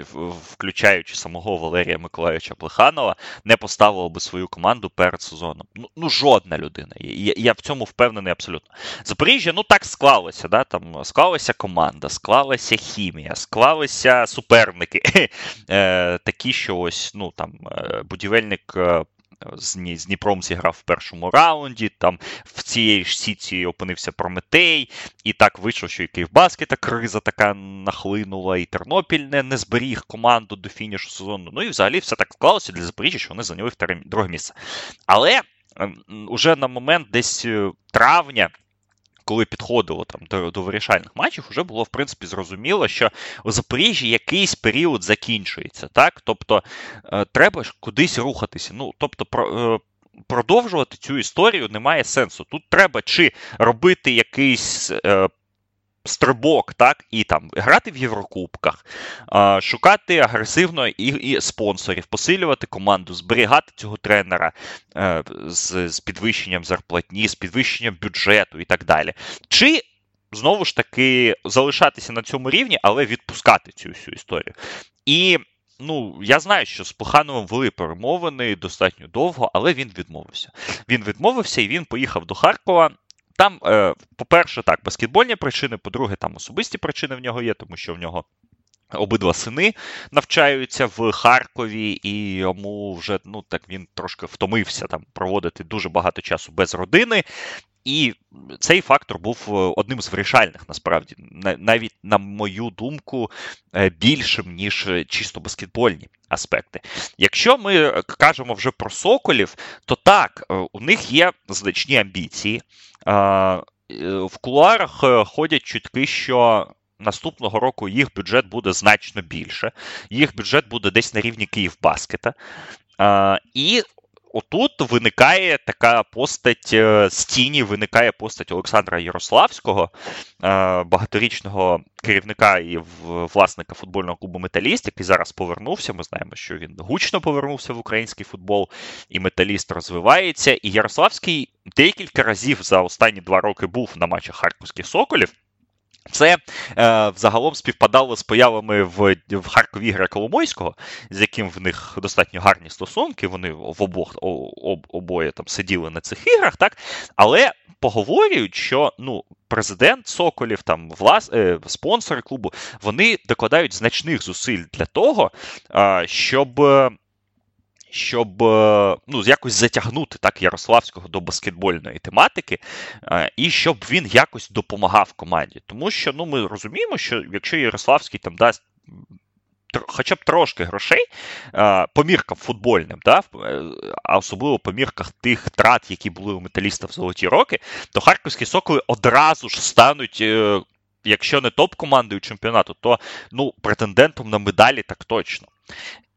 включаючи самого Валерія Миколаївича Плеханова, не поставила би свою команду перед сезоном. Ну, ну жодна людина. Я, я в цьому впевнений абсолютно. Запоріжжя, ну так склалося. да, там Склалася команда, склалася хімія, склалися суперники. Е, Такі, що ось ну там е, будівельник е, з Дніпром зіграв в першому раунді. Там в цієї ж сіці опинився Прометей, і так вийшло, що і Київбаскета криза така нахлинула, і Тернопіль не, не зберіг команду до фінішу сезону. Ну і взагалі все так склалося для Запоріжжя, що вони зайняли друге місце. Але уже на момент десь е, травня коли підходило там до до вирішальних матчів, вже було в принципі зрозуміло, що у Запоріжжі якийсь період закінчується. так? Тобто е, треба ж кудись рухатися. Ну, тобто, про, е, продовжувати цю історію немає сенсу. Тут треба чи робити якийсь е, стрибок, так, і там грати в Єврокубках, шукати агресивно і, і спонсорів, посилювати команду, зберігати цього тренера е, з, з підвищенням зарплатні, з підвищенням бюджету і так далі. Чи знову ж таки залишатися на цьому рівні, але відпускати цю всю історію. І Ну, я знаю, що з Плехановим вели перемовини достатньо довго, але він відмовився. Він відмовився і він поїхав до Харкова. Там, е, по-перше, так, баскетбольні причини, по-друге, там особисті причини в нього є, тому що в нього. Обидва сини навчаються в Харкові, і йому вже ну так він трошки втомився там проводити дуже багато часу без родини. І цей фактор був е, одним з вирішальних, насправді, навіть на мою думку, е, більшим, ніж чисто баскетбольні аспекти. Якщо ми кажемо вже про соколів, то так, у них є значні амбіції. Е, в кулуарах е, ходять чутки, що наступного року їх бюджет буде значно більше. Їх бюджет буде десь на рівні Київбаскета. І отут виникає така постать е, з тіні, виникає постать Олександра Ярославського, е, багаторічного керівника і власника футбольного клубу Металіст, який зараз повернувся. Ми знаємо, що він гучно повернувся в український футбол, і металіст розвивається. І Ярославський декілька разів за останні два роки був на матчах Харківських Соколів. Це е, взагалом співпадало з появами в в Харкові Ігоря Коломойського, з яким в них достатньо гарні стосунки. Вони в обох об, обоє там сиділи на цих іграх, так? Але поговорюють, що ну, президент Соколів, там влас, е, спонсори клубу, вони докладають значних зусиль для того, е, щоб щоб е, ну, якось затягнути так Ярославського до баскетбольної тематики, е, і щоб він якось допомагав команді. Тому що ну, ми розуміємо, що якщо Ярославський там дасть. Хоча б трошки грошей е, по міркам футбольним, да, а особливо по мірках тих втрат, які були у металіста в золоті роки, то харківські соколи одразу ж стануть, якщо не топ-командою чемпіонату, то ну, претендентом на медалі так точно.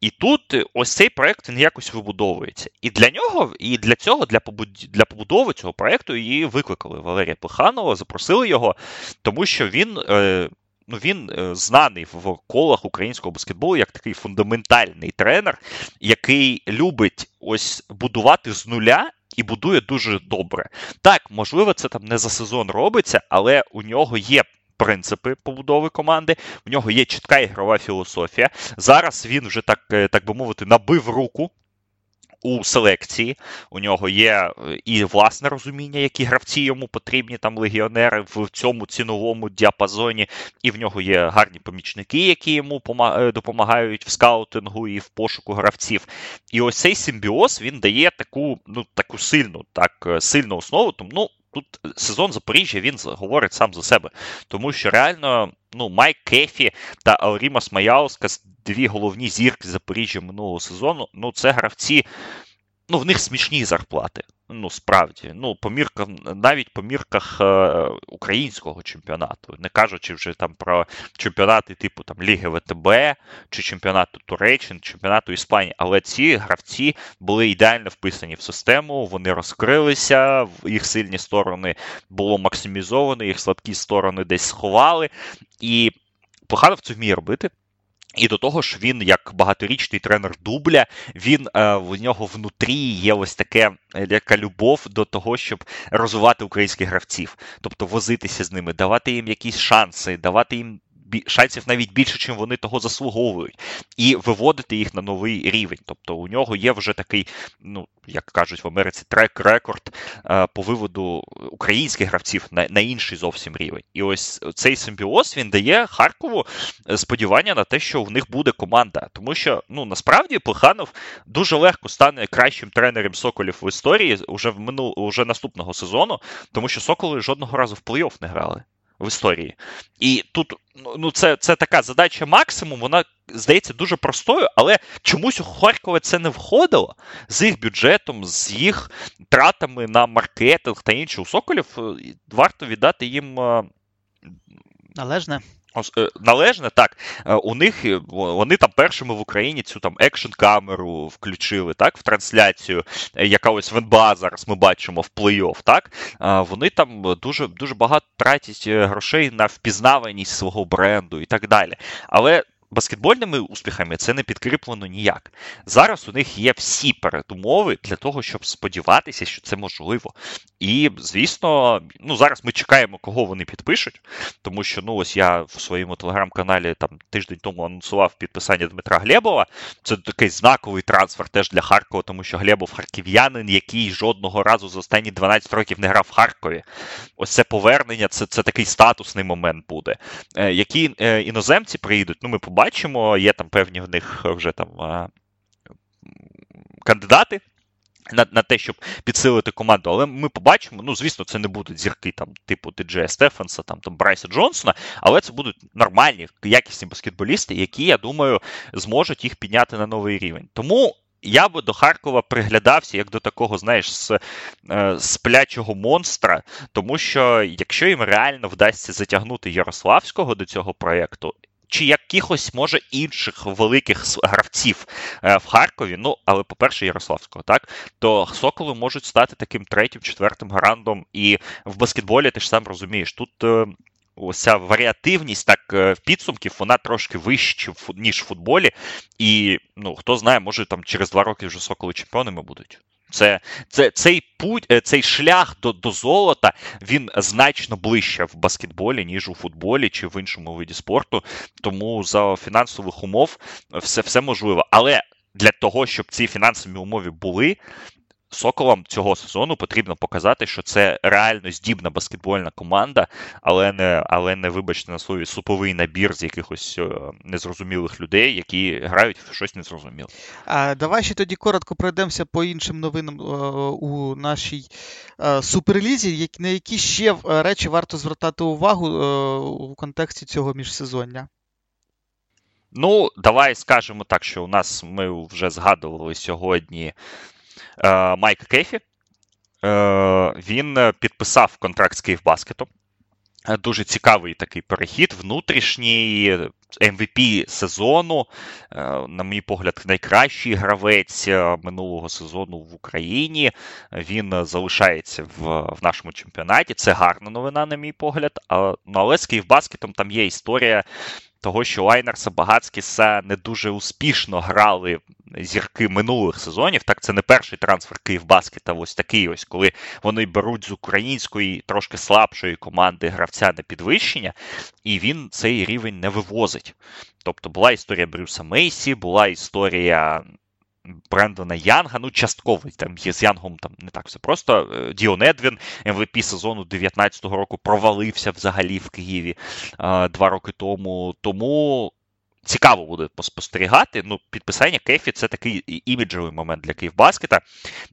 І тут е, ось цей проект він якось вибудовується. І для нього, і для цього, для для побудови цього проекту її викликали Валерія Плеханова, запросили його, тому що він. Е, Ну, він е, знаний в колах українського баскетболу як такий фундаментальний тренер, який любить ось будувати з нуля і будує дуже добре. Так, можливо, це там не за сезон робиться, але у нього є принципи побудови команди. В нього є чітка ігрова філософія. Зараз він вже так, е, так би мовити, набив руку. У селекції у нього є е, і власне розуміння, які гравці йому потрібні, там легіонери в цьому ціновому діапазоні, і в нього є гарні помічники, які йому е, допомагають в скаутингу і в пошуку гравців. І ось цей симбіоз він дає таку ну, таку сильну так, сильну основу. Тому ну, тут сезон Запоріжжя він говорить сам за себе, тому що реально ну, Майк Кефі та Ауріма Маяускас, дві головні зірки Запоріжжя минулого сезону, ну це гравці. Ну, в них смішні зарплати. Ну, справді, ну, по міркам, навіть по мірках е, українського чемпіонату, не кажучи вже там про чемпіонати типу там Ліги ВТБ чи чемпіонату Туреччини, чемпіонату Іспанії. Але ці гравці були ідеально вписані в систему, вони розкрилися, їх сильні сторони було максимізовано, їх слабкі сторони десь сховали. І Плоханов це вміє робити. І до того ж, він, як багаторічний тренер дубля, він е, в нього внутрі є ось таке е, яка любов до того, щоб розвивати українських гравців, тобто возитися з ними, давати їм якісь шанси, давати їм шансів навіть більше, чим вони того заслуговують, і виводити їх на новий рівень. Тобто у нього є вже такий, ну як кажуть в Америці, трек-рекорд по виводу українських гравців на на інший зовсім рівень. І ось цей симбіоз він дає Харкову е, сподівання на те, що в них буде команда. Тому що ну насправді Плеханов дуже легко стане кращим тренером Соколів в історії уже в минул, уже наступного сезону, тому що Соколи жодного разу в плей-офф не грали в історії. І тут ну, ну, це це така задача максимум, вона здається дуже простою, але чомусь у Харкова це не входило з їх бюджетом, з їх тратами на маркетинг та інше. У Соколів е, варто віддати їм. Е, Належне. Е, належне, так. Е, у них е, вони там першими в Україні цю там екшн камеру включили так, в трансляцію, яка ось в НБА зараз ми бачимо в плей-офф, так. Вони там дуже дуже багато тратять грошей на впізнаваність свого бренду і так далі. Але баскетбольними успіхами це не підкріплено ніяк. Зараз у них є всі передумови для того, щоб сподіватися, що це можливо. І, звісно, ну зараз ми чекаємо, кого вони підпишуть, тому що ну ось я в своєму телеграм-каналі там тиждень тому анонсував підписання Дмитра Глебова. Це такий знаковий трансфер теж для Харкова, тому що Глебов харків'янин, який жодного разу за останні 12 років не грав в Харкові. Ось це повернення, це це такий статусний момент буде. Е, Які е, іноземці приїдуть, ну ми побачимо є там певні в них вже там кандидати. На на те, щоб підсилити команду, але ми побачимо, ну, звісно, це не будуть зірки там, типу Тиджея Стефанса, там, там Брайса Джонсона, але це будуть нормальні, якісні баскетболісти, які, я думаю, зможуть їх підняти на новий рівень. Тому я би до Харкова приглядався як до такого, знаєш, з е, сплячого монстра, тому що якщо їм реально вдасться затягнути Ярославського до цього проєкту, чи якихось, може, інших великих гравців е, в Харкові, ну, але, по-перше, Ярославського, так, то Соколи можуть стати таким третім, четвертим грандом. І в баскетболі ти ж сам розумієш, тут. Е, ось ця варіативність так е, підсумків, вона трошки вища, ніж в футболі. І ну, хто знає, може там через два роки вже соколи чемпіонами будуть. Це, це Цей путь, е, цей шлях до до золота він значно ближче в баскетболі, ніж у футболі чи в іншому виді спорту. Тому за фінансових умов все, все можливо. Але для того, щоб ці фінансові умови були, Соколам цього сезону потрібно показати, що це реально здібна баскетбольна команда, але не, але не вибачте на слові, суповий набір з якихось е, незрозумілих людей, які грають в щось незрозуміле. А давай ще тоді коротко пройдемося по іншим новинам е, у нашій е, суперлізі, на які ще речі варто звертати увагу у контексті цього міжсезоння. Ну, давай скажемо так, що у нас ми вже згадували сьогодні Майк Кефі. Е, він підписав контракт з Київбаскетом. Е, дуже цікавий такий перехід, внутрішній MVP сезону, на мій погляд, найкращий гравець минулого сезону в Україні. Він залишається в в нашому чемпіонаті. Це гарна новина, на мій погляд. Ну, але з Київбаскетом там є історія того, що Лайнерса Багацькіса не дуже успішно грали зірки минулих сезонів. Так, це не перший трансфер Київбаскета, ось такий ось, коли вони беруть з української трошки слабшої команди гравця на підвищення, і він цей рівень не вивозить. Тобто була історія Брюса Мейсі, була історія. Брендона Янга, ну, частково там є з Янгом там не так все просто. Е, Діон Едвін, МВП сезону 19-го року, провалився взагалі в Києві а, два роки тому. Тому цікаво буде спостерігати. Ну, Підписання Кефі це такий іміджовий момент для Київбаскета.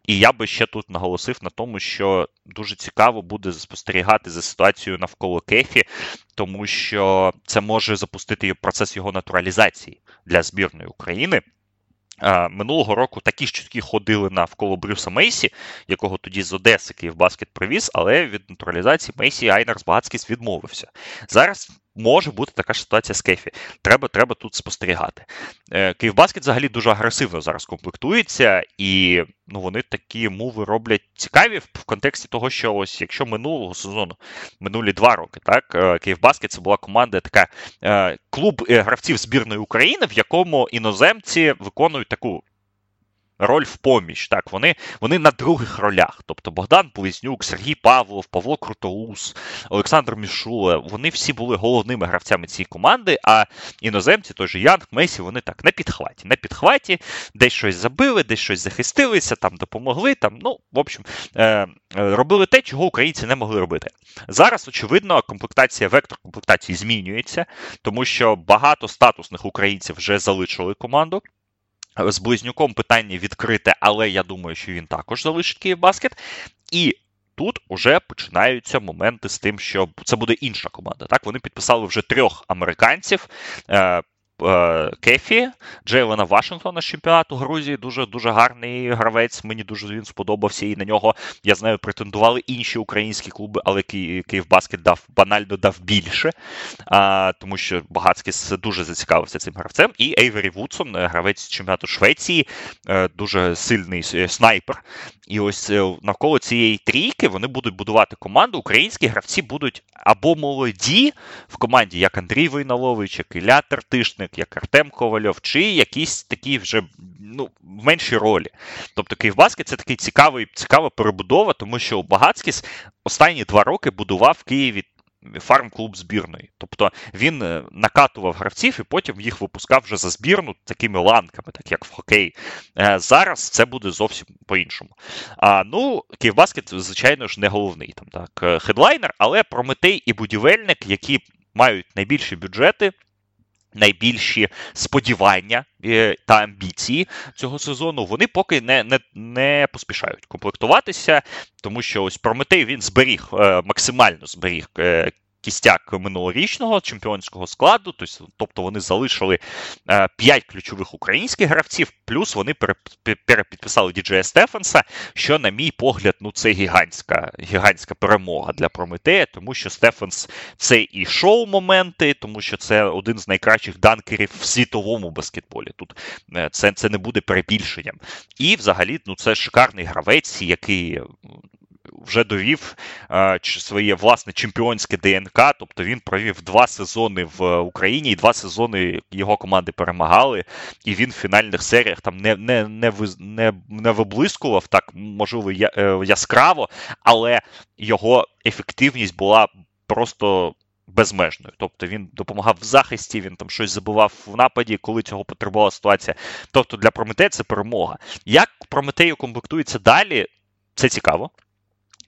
І я би ще тут наголосив на тому, що дуже цікаво буде спостерігати за ситуацією навколо Кефі, тому що це може запустити процес його натуралізації для збірної України. Минулого року такі ж чутки ходили навколо Брюса Мейсі, якого тоді з Одеси Київбаскет привіз, але від натуралізації Мейсі Айнарс Багатскіс відмовився. Зараз може бути така ж ситуація з Кефі. Треба треба тут спостерігати. Е, Київбаскет взагалі дуже агресивно зараз комплектується, і ну, вони такі муви роблять цікаві в контексті того, що ось якщо минулого сезону, минулі два роки, так, е, Київбаскет це була команда така е, клуб гравців збірної України, в якому іноземці виконують таку роль в поміч. Так, Вони вони на других ролях. Тобто Богдан Близнюк, Сергій Павлов, Павло Крутоус, Олександр Мішуле, вони всі були головними гравцями цієї команди, а іноземці, той же Янг, Месі, вони так на підхваті. На підхваті, десь щось забили, десь щось захистилися, там допомогли. там, ну, в общем, е, е робили те, чого українці не могли робити. Зараз, очевидно, комплектація, вектор комплектації змінюється, тому що багато статусних українців вже залишили команду. З близнюком питання відкрите, але я думаю, що він також залишить Київбаскет. І тут уже починаються моменти з тим, що це буде інша команда. Так, вони підписали вже трьох американців. Е, Е, Кефі, Джейлена Вашингтона з чемпіонату Грузії. Дуже дуже гарний гравець. Мені дуже він сподобався. І на нього, я знаю, претендували інші українські клуби, але Київбаскет дав банально дав більше, тому що Багацькіс дуже зацікавився цим гравцем. І Ейвері Вудсон, гравець чемпіонату Швеції, е, дуже сильний снайпер. І ось е, навколо цієї трійки вони будуть будувати команду. Українські гравці будуть або молоді в команді, як Андрій Войналович, як Ілля Тертишник, як Артем Ковальов, чи якісь такі вже ну, в меншій ролі. Тобто Київбаскет це такий цікавий, цікава перебудова, тому що Багацькіс останні два роки будував в Києві фарм-клуб збірної. Тобто він е, накатував гравців і потім їх випускав вже за збірну такими ланками, так як в хокеї. Е, зараз це буде зовсім по-іншому. А, Ну, Київбаскет, звичайно ж, не головний там так е, хедлайнер, але Прометей і будівельник, які мають найбільші бюджети найбільші сподівання е, та амбіції цього сезону, вони поки не не, не поспішають комплектуватися, тому що ось Прометей він зберіг е, максимально зберіг е, кістяк минулорічного чемпіонського складу, тобто вони залишили 5 е, ключових українських гравців, плюс вони перепідписали Діджея Стефенса, що, на мій погляд, ну це гігантська гігантська перемога для Прометея, тому що Стефенс це і шоу-моменти, тому що це один з найкращих данкерів в світовому баскетболі. Тут е, це це не буде перебільшенням. І взагалі ну це шикарний гравець, який вже довів е, своє власне чемпіонське ДНК. Тобто він провів два сезони в Україні, і два сезони його команди перемагали. І він в фінальних серіях там не не, не, не, не виблискував так, можливо, е, яскраво, але його ефективність була просто. Безмежною, тобто він допомагав в захисті, він там щось забував в нападі, коли цього потребувала ситуація. Тобто для Прометея це перемога. Як Прометею комплектується далі, це цікаво.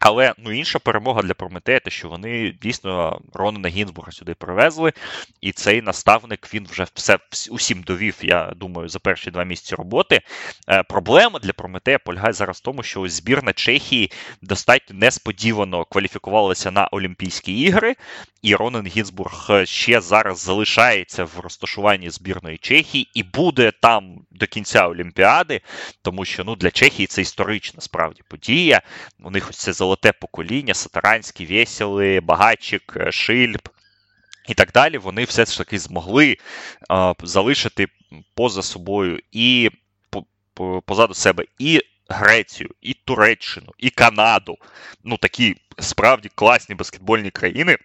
Але ну інша перемога для Прометея, те, що вони дійсно Ронана Гінзбурга сюди привезли, і цей наставник він вже все усім довів, я думаю, за перші два місяці роботи. Е, Проблема для Прометея полягає зараз в тому, що ось збірна Чехії достатньо несподівано кваліфікувалася на Олімпійські ігри, і Ронан Гінзбург ще зараз залишається в розташуванні збірної Чехії і буде там до кінця Олімпіади, тому що ну для Чехії це історична справді подія. У них ось це золоте покоління, Сатаранський, Весіли, Багатчик, е, Шильб. І так далі, вони все ж таки змогли а, залишити поза собою і по, по, позаду себе і Грецію, і Туреччину, і Канаду. Ну такі справді класні баскетбольні країни.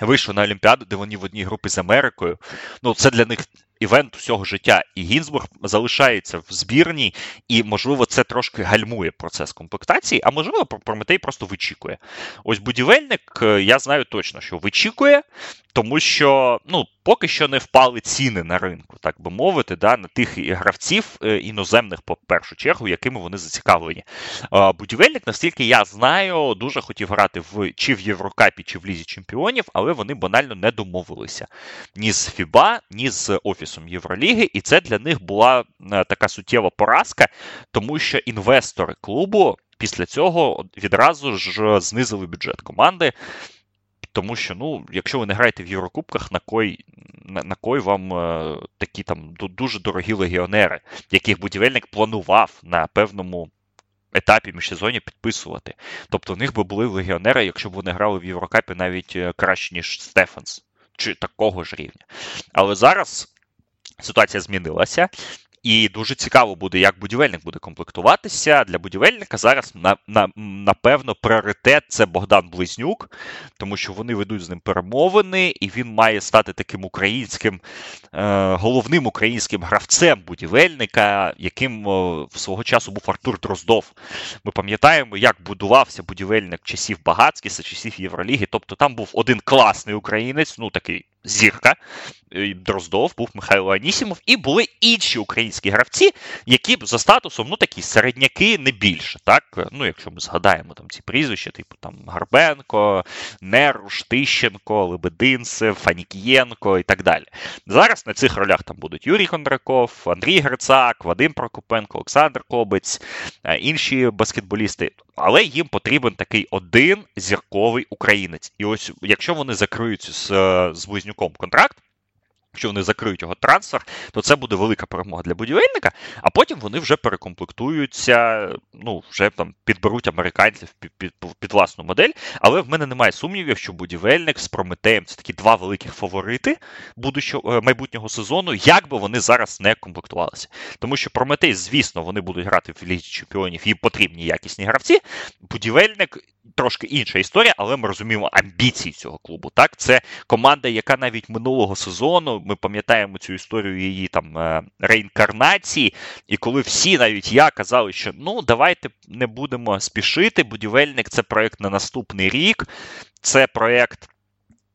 Вийшли на Олімпіаду, де вони в одній групі з Америкою. Ну, це для них івент усього життя. І Гінзбург залишається в збірній, і, можливо, це трошки гальмує процес комплектації, а можливо, Прометей просто вичікує. Ось будівельник, е, я знаю точно, що вичікує, тому що ну, поки що не впали ціни на ринку, так би мовити, да, на тих гравців е, іноземних, по першу чергу, якими вони зацікавлені. Будівельник, наскільки я знаю, дуже хотів грати в чи в Єврокапі, чи в Лізі Чемпіонів, але вони банально не домовилися ні з ФІБА, ні з Офісом Євроліги, і це для них була е, така суттєва поразка, тому що інвестори клубу після цього відразу ж знизили бюджет команди Тому що, ну, якщо ви не граєте в Єврокубках, на кой на, на кой вам е, такі там дуже дорогі легіонери, яких будівельник планував на певному етапі міжсезоння підписувати. Тобто в них би були легіонери, якщо б вони грали в Єврокапі навіть е, краще, ніж Стефанс, чи такого ж рівня. Але зараз ситуація змінилася. І дуже цікаво буде, як будівельник буде комплектуватися. Для будівельника зараз на, на, напевно пріоритет це Богдан Близнюк, тому що вони ведуть з ним перемовини, і він має стати таким українським е, головним українським гравцем будівельника, яким е, свого часу був Артур Дроздов. Ми пам'ятаємо, як будувався будівельник часів Багацькіса, часів Євроліги. Тобто там був один класний українець, ну такий зірка. Дроздов, був Михайло Анісімов, і були інші українські гравці, які за статусом ну такі середняки не більше. так? Ну, Якщо ми згадаємо там ці прізвища, типу там Гарбенко, Неруш, Тищенко, Лебединцев, Фанікієнко і так далі. Зараз на цих ролях там будуть Юрій Кондраков, Андрій Грицак, Вадим Прокопенко, Олександр Кобець, е, інші баскетболісти. Але їм потрібен такий один зірковий українець. І ось якщо вони закриються з, з Близнюком контракт, Якщо вони закриють його трансфер, то це буде велика перемога для будівельника, а потім вони вже перекомплектуються, ну, вже там підберуть американців під, під, під власну модель. Але в мене немає сумнівів, що будівельник з Прометеєм це такі два великих фаворити будущого, е, майбутнього сезону, як би вони зараз не комплектувалися. Тому що Прометей, звісно, вони будуть грати в Лізі Чемпіонів, їм потрібні якісні гравці. Будівельник трошки інша історія, але ми розуміємо амбіції цього клубу. Так, це команда, яка навіть минулого сезону ми пам'ятаємо цю історію її там е, реінкарнації, і коли всі, навіть я, казали, що ну давайте не будемо спішити. Будівельник це проект на наступний рік, це проект.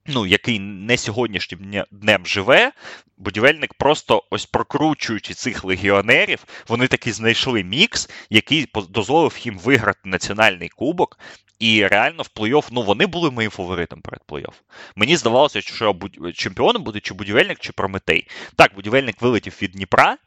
Ну, який не сьогоднішнім днем живе, будівельник просто ось прокручуючи цих легіонерів, вони таки знайшли мікс, який дозволив їм виграти національний кубок. І реально в плей-офф, ну вони були моїм фаворитом перед плей-офф. Мені здавалося, що чемпіоном буде чи будівельник, чи Прометей. Так, будівельник вилетів від Дніпра,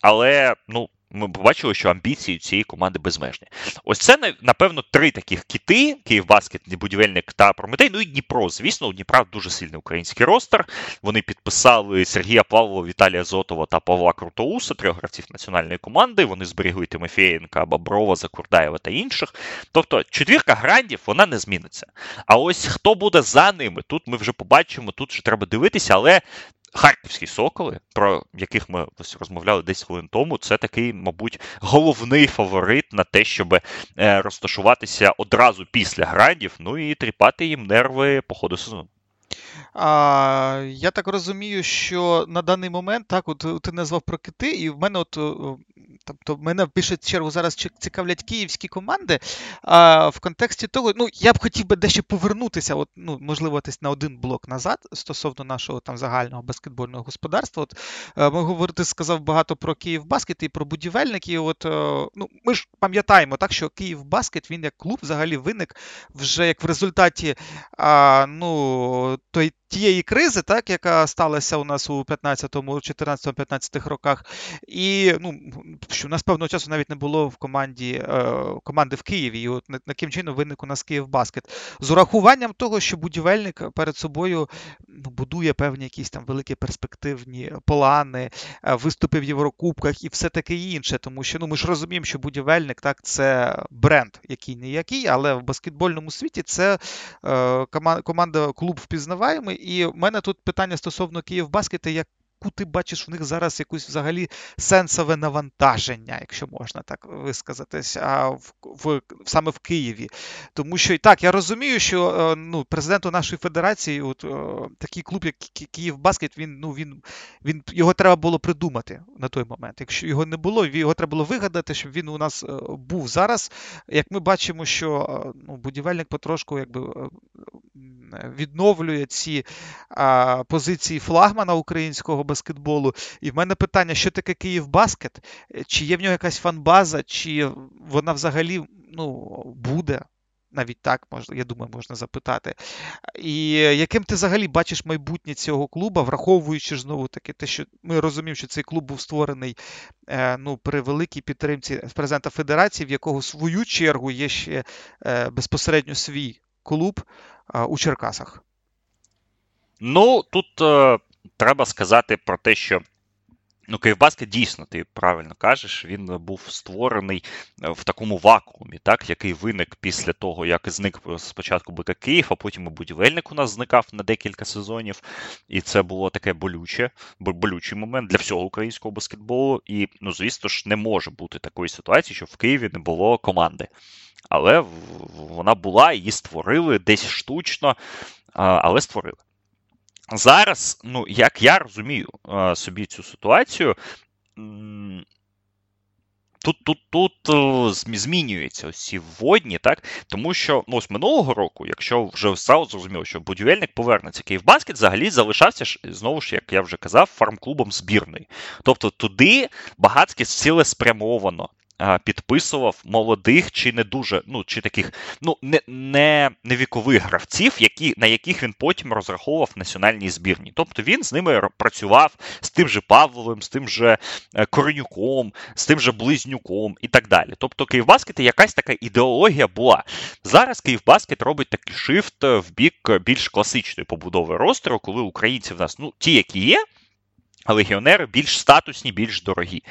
але ну, ми побачили, що амбіції цієї команди безмежні. Ось це, напевно, три таких кіти: Київбаскет, будівельник та Прометей. Ну і Дніпро. Звісно, у Дніпра дуже сильний український ростер. Вони підписали Сергія Павлова, Віталія Зотова та Павла Крутоуса, трьох гравців національної команди. Вони зберігли Тимофєєнка, Боброва, Закурдаєва та інших. Тобто, четвірка грандів вона не зміниться. А ось хто буде за ними, тут ми вже побачимо, тут вже треба дивитися, але Харківські соколи, про яких ми ось розмовляли десь хвилин тому, це такий, мабуть, головний фаворит на те, щоб е, розташуватися одразу після градів, ну і тріпати їм нерви по ходу сезону. А, Я так розумію, що на даний момент так, от ти назвав про кити, і в мене от Тобто мене в більшу чергу зараз цікавлять київські команди. А в контексті того, ну я б хотів би дещо повернутися, от, ну, можливо, десь на один блок назад стосовно нашого там загального баскетбольного господарства. От е, ми говорити сказав багато про Київ Баскет і про будівельників. От е, ну ми ж пам'ятаємо так, що Київ Баскет він як клуб взагалі виник вже як в результаті а, ну, той тієї кризи, так, яка сталася у нас у 15-му, 14-15 роках, і ну, що у нас певного часу навіть не було в команді е, команди в Києві. І от таким чином виник у нас Київ Баскет. З урахуванням того, що будівельник перед собою ну, будує певні якісь там великі перспективні плани, е, виступи в Єврокубках і все таке інше. Тому що ну, ми ж розуміємо, що будівельник так, це бренд, який не який, але в баскетбольному світі це е, команда клуб впізнаваємий. І в мене тут питання стосовно Київбаскета, яку ти бачиш в них зараз якусь взагалі сенсове навантаження, якщо можна так висказатись, а в, в саме в Києві. Тому що і так, я розумію, що е, ну, президенту нашої федерації, от е, такий клуб, як Київбаскет, він ну він він його треба було придумати на той момент. Якщо його не було, його треба було вигадати, щоб він у нас е, був зараз. Як ми бачимо, що ну, будівельник потрошку якби відновлює ці а, позиції флагмана українського баскетболу. І в мене питання, що таке Київбаскет? Чи є в нього якась фанбаза, чи вона взагалі ну, буде? Навіть так можна, я думаю, можна запитати. І яким ти взагалі бачиш майбутнє цього клуба, враховуючи знову таки те, що ми розуміємо, що цей клуб був створений е, ну, при великій підтримці президента Федерації, в якого в свою чергу є ще е, безпосередньо свій клуб у Черкасах? Ну, тут е, треба сказати про те, що Ну, Київбаскет дійсно, ти правильно кажеш, він був створений е, в такому вакуумі, так, який виник після того, як зник спочатку БК Київ, а потім і будівельник у нас зникав на декілька сезонів. І це було таке болюче, болючий момент для всього українського баскетболу. І, ну, звісно ж, не може бути такої ситуації, що в Києві не було команди. Але вона була, її створили десь штучно, але створили. Зараз, ну, як я розумію собі цю ситуацію, тут тут, тут змінюються ось ці вводні, так? Тому що ну, ось минулого року, якщо вже стало зрозуміло, що будівельник повернеться, Київбаскет взагалі залишався знову ж, як я вже казав, фарм-клубом збірної. Тобто туди багатське цілеспрямовано підписував молодих чи не дуже, ну чи таких, ну не не, не вікових гравців, які, на яких він потім розраховував національній збірні. Тобто він з ними працював з тим же Павловим, з тим же е, Коренюком, з тим же Близнюком і так далі. Тобто Київбаскет якась така ідеологія була. Зараз Київбаскет робить такий шифт в бік більш класичної побудови ростеру, коли українці в нас, ну, ті, які є. Легіонери більш статусні, більш дорогі.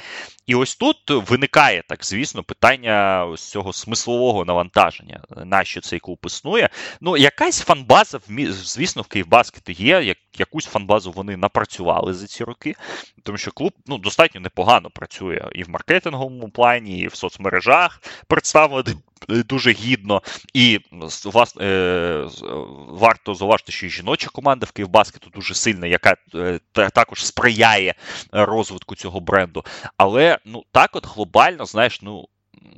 І ось тут виникає так, звісно, питання ось цього смислового навантаження, на що цей клуб існує. Ну, якась фанбаза, звісно, в Київбаскеті є, як, якусь фанбазу вони напрацювали за ці роки, тому що клуб ну, достатньо непогано працює і в маркетинговому плані, і в соцмережах представлений дуже гідно. І власне, е, варто зауважити, що і жіноча команда в Київбаскету дуже сильна, яка е, також сприяє розвитку цього бренду. Але ну так от глобально, знаєш, ну.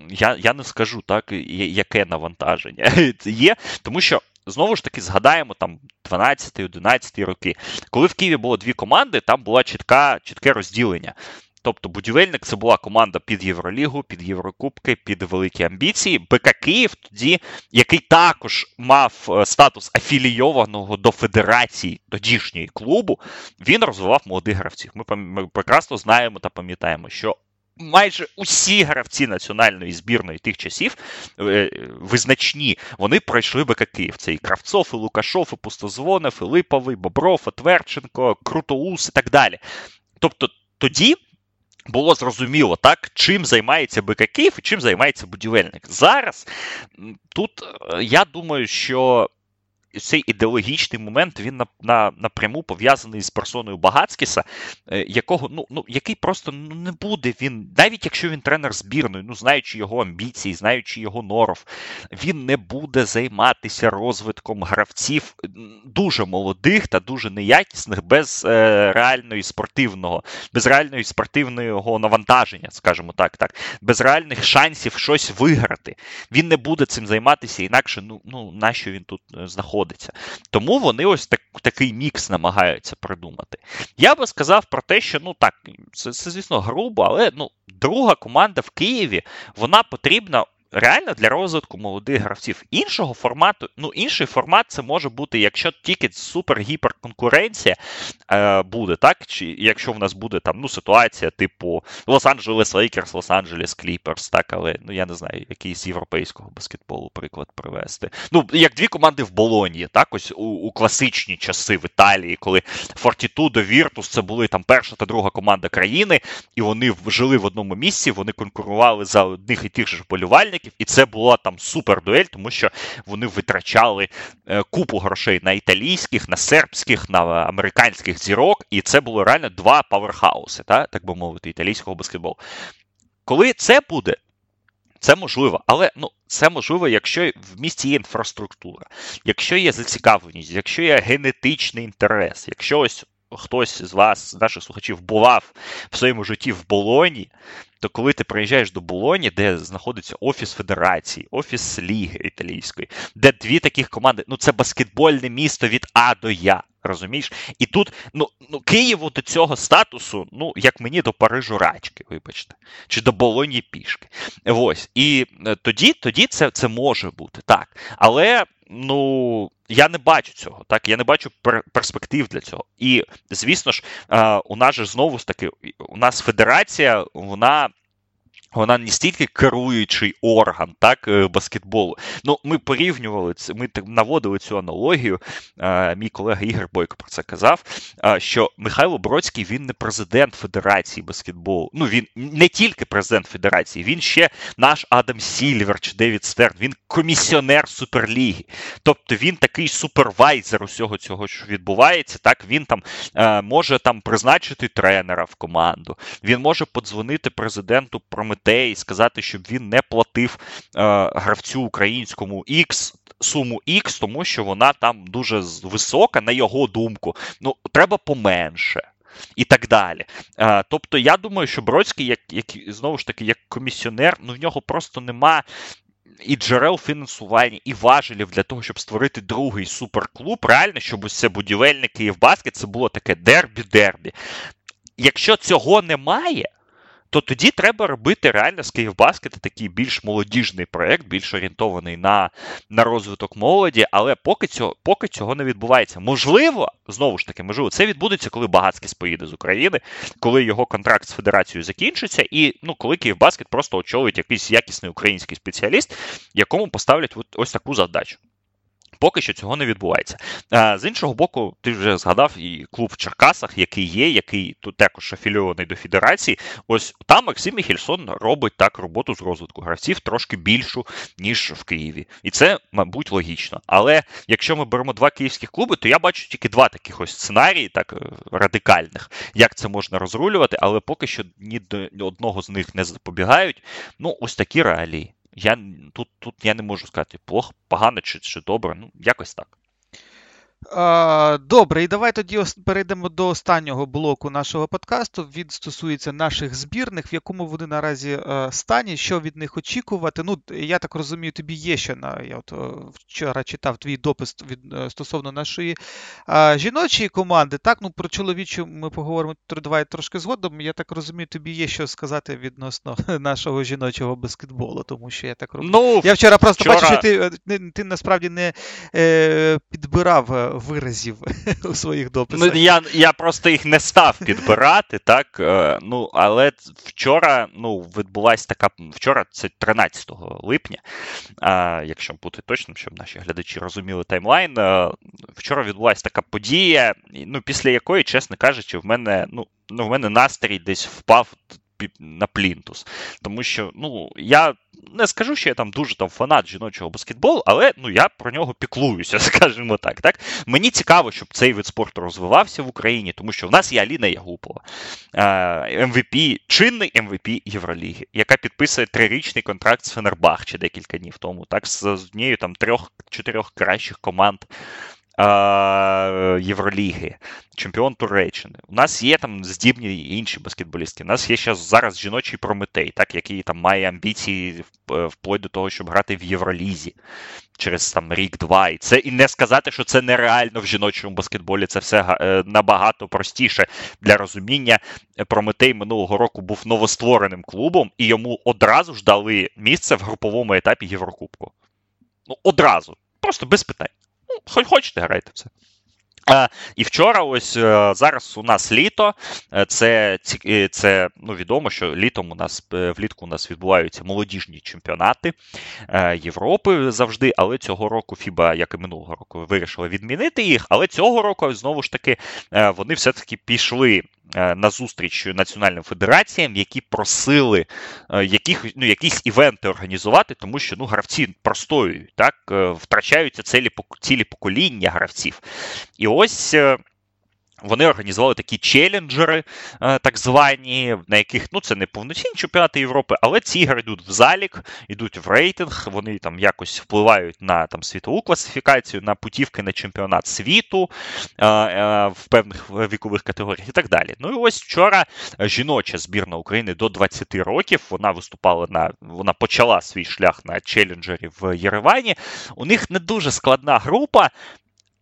Я я не скажу так, яке навантаження є, тому що знову ж таки згадаємо там 12-11 роки, коли в Києві було дві команди, там було чітка, чітке розділення. Тобто будівельник це була команда під Євролігу, під Єврокубки, під великі амбіції. БК Київ тоді, який також мав е, статус афілійованого до федерації тодішньої клубу, він розвивав молодих гравців. Ми, ми прекрасно знаємо та пам'ятаємо, що. Майже усі гравці національної збірної тих часів е, визначні, вони пройшли БК Київ. Це і Кравцов, і Лукашов, і Пустозвонов, і Липовий, Бобров, і Тверченко, Крутоус і так далі. Тобто тоді було зрозуміло, так, чим займається БК Київ і чим займається будівельник. Зараз тут е, я думаю, що цей ідеологічний момент він на, на, напряму пов'язаний з персоною Багацькіса, е, якого ну, ну який просто ну, не буде він, навіть якщо він тренер збірної, ну знаючи його амбіції, знаючи його норов, він не буде займатися розвитком гравців дуже молодих та дуже неякісних, без е, реальної спортивного, без реальної спортивного навантаження, скажімо так, так, без реальних шансів щось виграти. Він не буде цим займатися інакше, ну ну нащо він тут е, знаходиться знаходиться. Тому вони ось так, такий мікс намагаються придумати. Я би сказав про те, що ну так, це, це звісно, грубо, але ну, друга команда в Києві вона потрібна реально для розвитку молодих гравців. Іншого формату, ну інший формат це може бути, якщо тільки супер-гіперконкуренція е, буде, так? Чи якщо в нас буде там ну, ситуація, типу Лос-Анджелес Лейкерс, Лос-Анджелес Кліперс, так, але ну я не знаю, який з європейського баскетболу приклад привести. Ну, як дві команди в Болоні, так, ось у, у класичні часи в Італії, коли Фортітудо, Віртус це були там перша та друга команда країни, і вони жили в одному місці, вони конкурували за одних і тих же болівальників суперників, і це була там супер дуель, тому що вони витрачали е, купу грошей на італійських, на сербських, на американських зірок, і це було реально два паверхауси, так, так би мовити, італійського баскетболу. Коли це буде. Це можливо, але ну це можливо, якщо в місті є інфраструктура, якщо є зацікавленість, якщо є генетичний інтерес, якщо ось хтось з вас, з наших слухачів, бував в своєму житті в Болоні, то коли ти приїжджаєш до Болоні, де знаходиться офіс Федерації, офіс Ліги італійської, де дві таких команди, ну це баскетбольне місто від А до Я. Розумієш? І тут ну, ну, Києву до цього статусу, ну, як мені до Парижу рачки, вибачте, чи до Болоні пішки. Ось. І е, тоді тоді це це може бути так. Але ну, я не бачу цього, так, я не бачу перспектив для цього. І, звісно ж, у нас же знову ж таки, у нас федерація, вона вона не стільки керуючий орган так, е, баскетболу. Ну, Ми порівнювали це, ми наводили цю аналогію. Мій колега Ігор Бойко про це казав. Що Михайло Бродський він не президент Федерації баскетболу. Ну, він не тільки президент Федерації, він ще наш Адам Сільвер чи Девід Стерн, він комісіонер Суперліги. Тобто він такий супервайзер усього цього, що відбувається. Так, Він там може там призначити тренера в команду, він може подзвонити президенту Прометею людей сказати, щоб він не платив е, гравцю українському X суму X, тому що вона там дуже висока, на його думку. Ну, треба поменше. І так далі. А, е, тобто, я думаю, що Бродський, як як знову ж таки, як комісіонер, ну в нього просто нема і джерел фінансування, і важелів для того, щоб створити другий суперклуб. Реально, щоб це будівельний Київбаскет, це було таке дербі-дербі. Якщо цього немає то тоді треба робити реально з Київбаскет такий більш молодіжний проект, більш орієнтований на на розвиток молоді, але поки цього поки цього не відбувається. Можливо, знову ж таки, можливо, це відбудеться, коли Багацький поїде з України, коли його контракт з федерацією закінчиться, і ну, коли Київбаскет просто очолить якийсь якісний український спеціаліст, якому поставлять ось таку задачу. Поки що цього не відбувається. З іншого боку, ти вже згадав і клуб в Черкасах, який є, який тут також афілійований до федерації. Ось там Максим Міхельсон робить так роботу з розвитку гравців трошки більшу, ніж в Києві. І це, мабуть, логічно. Але якщо ми беремо два київських клуби, то я бачу тільки два таких ось сценарії, так е, радикальних, як це можна розрулювати, але поки що ні до одного з них не запобігають. Ну, ось такі реалії. Я тут тут я не можу сказати плохо, погано чи, чи добре. Ну, якось так. Добре, і давай тоді перейдемо до останнього блоку нашого подкасту. Він стосується наших збірних, в якому вони наразі е, стані, що від них очікувати. Ну, я так розумію, тобі є ще на я от е, вчора читав твій допис від е, стосовно нашої жіночої команди. Так, ну про чоловічу ми поговоримо давай трошки згодом. Я так розумію, тобі є що сказати відносно нашого жіночого баскетболу, тому що я так розумію. Ну, я вчора просто вчора... бачу, що ти, ти, ти насправді не е, підбирав виразів у своїх дописах. Ну, Я я просто їх не став підбирати, так. Е, ну, Але вчора ну, відбулася така. Вчора це 13 липня, якщо бути точним, щоб наші глядачі розуміли таймлайн. Е, вчора відбулася така подія, ну, після якої, чесно кажучи, в мене ну, ну, в мене настрій десь впав на плінтус. Тому що ну, я не скажу, що я там дуже там фанат жіночого баскетболу, але ну, я про нього піклуюся, скажімо так. так. Мені цікаво, щоб цей вид спорту розвивався в Україні, тому що в нас є Аліна Ягупова, МВП, ем чинний МВП ем Євроліги, яка підписує трирічний контракт з Фенербахче декілька днів тому, так, з однією там трьох-чотирьох кращих команд Євроліги, чемпіон Туреччини. У нас є там здібні інші баскетболістки. У нас є ще зараз жіночий Прометей, так, який там має амбіції вплоть до того, щоб грати в Євролізі через там рік-два. І це і не сказати, що це нереально в жіночому баскетболі. Це все е, набагато простіше для розуміння. Прометей минулого року був новоствореним клубом, і йому одразу ж дали місце в груповому етапі Єврокубку. Ну, одразу. Просто без питань. Хоч хочете, грайте все. І вчора, ось е, зараз у нас літо. Е, це е, це ну, відомо, що літом у нас влітку у нас відбуваються молодіжні чемпіонати Європи завжди. Але цього року Фіба, як і минулого року, вирішила відмінити їх. Але цього року знову ж таки вони все-таки пішли на зустріч національним федераціям, які просили яких, ну, якісь івенти організувати, тому що ну, гравці простоюють, так, втрачаються цілі, цілі покоління гравців. І ось вони організували такі челенджери, е, так звані, на яких ну це не повноцінні чемпіонати Європи, але ці ігри йдуть в залік, йдуть в рейтинг, вони там якось впливають на там світову класифікацію, на путівки на чемпіонат світу е, е, в певних вікових категоріях і так далі. Ну і ось вчора жіноча збірна України до 20 років. Вона виступала на вона почала свій шлях на челенджері в Єревані. У них не дуже складна група.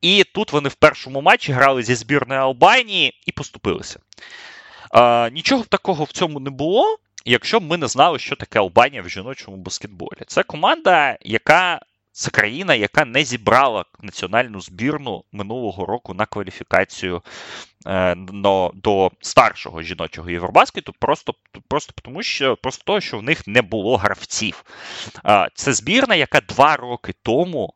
І тут вони в першому матчі грали зі збірною Албанії і поступилися. А, Нічого такого в цьому не було, якщо б ми не знали, що таке Албанія в жіночому баскетболі. Це команда, яка це країна, яка не зібрала національну збірну минулого року на кваліфікацію е, но, до старшого жіночого Євробаскету, просто просто тому, що просто того, що в них не було гравців. Е, це збірна, яка два роки тому.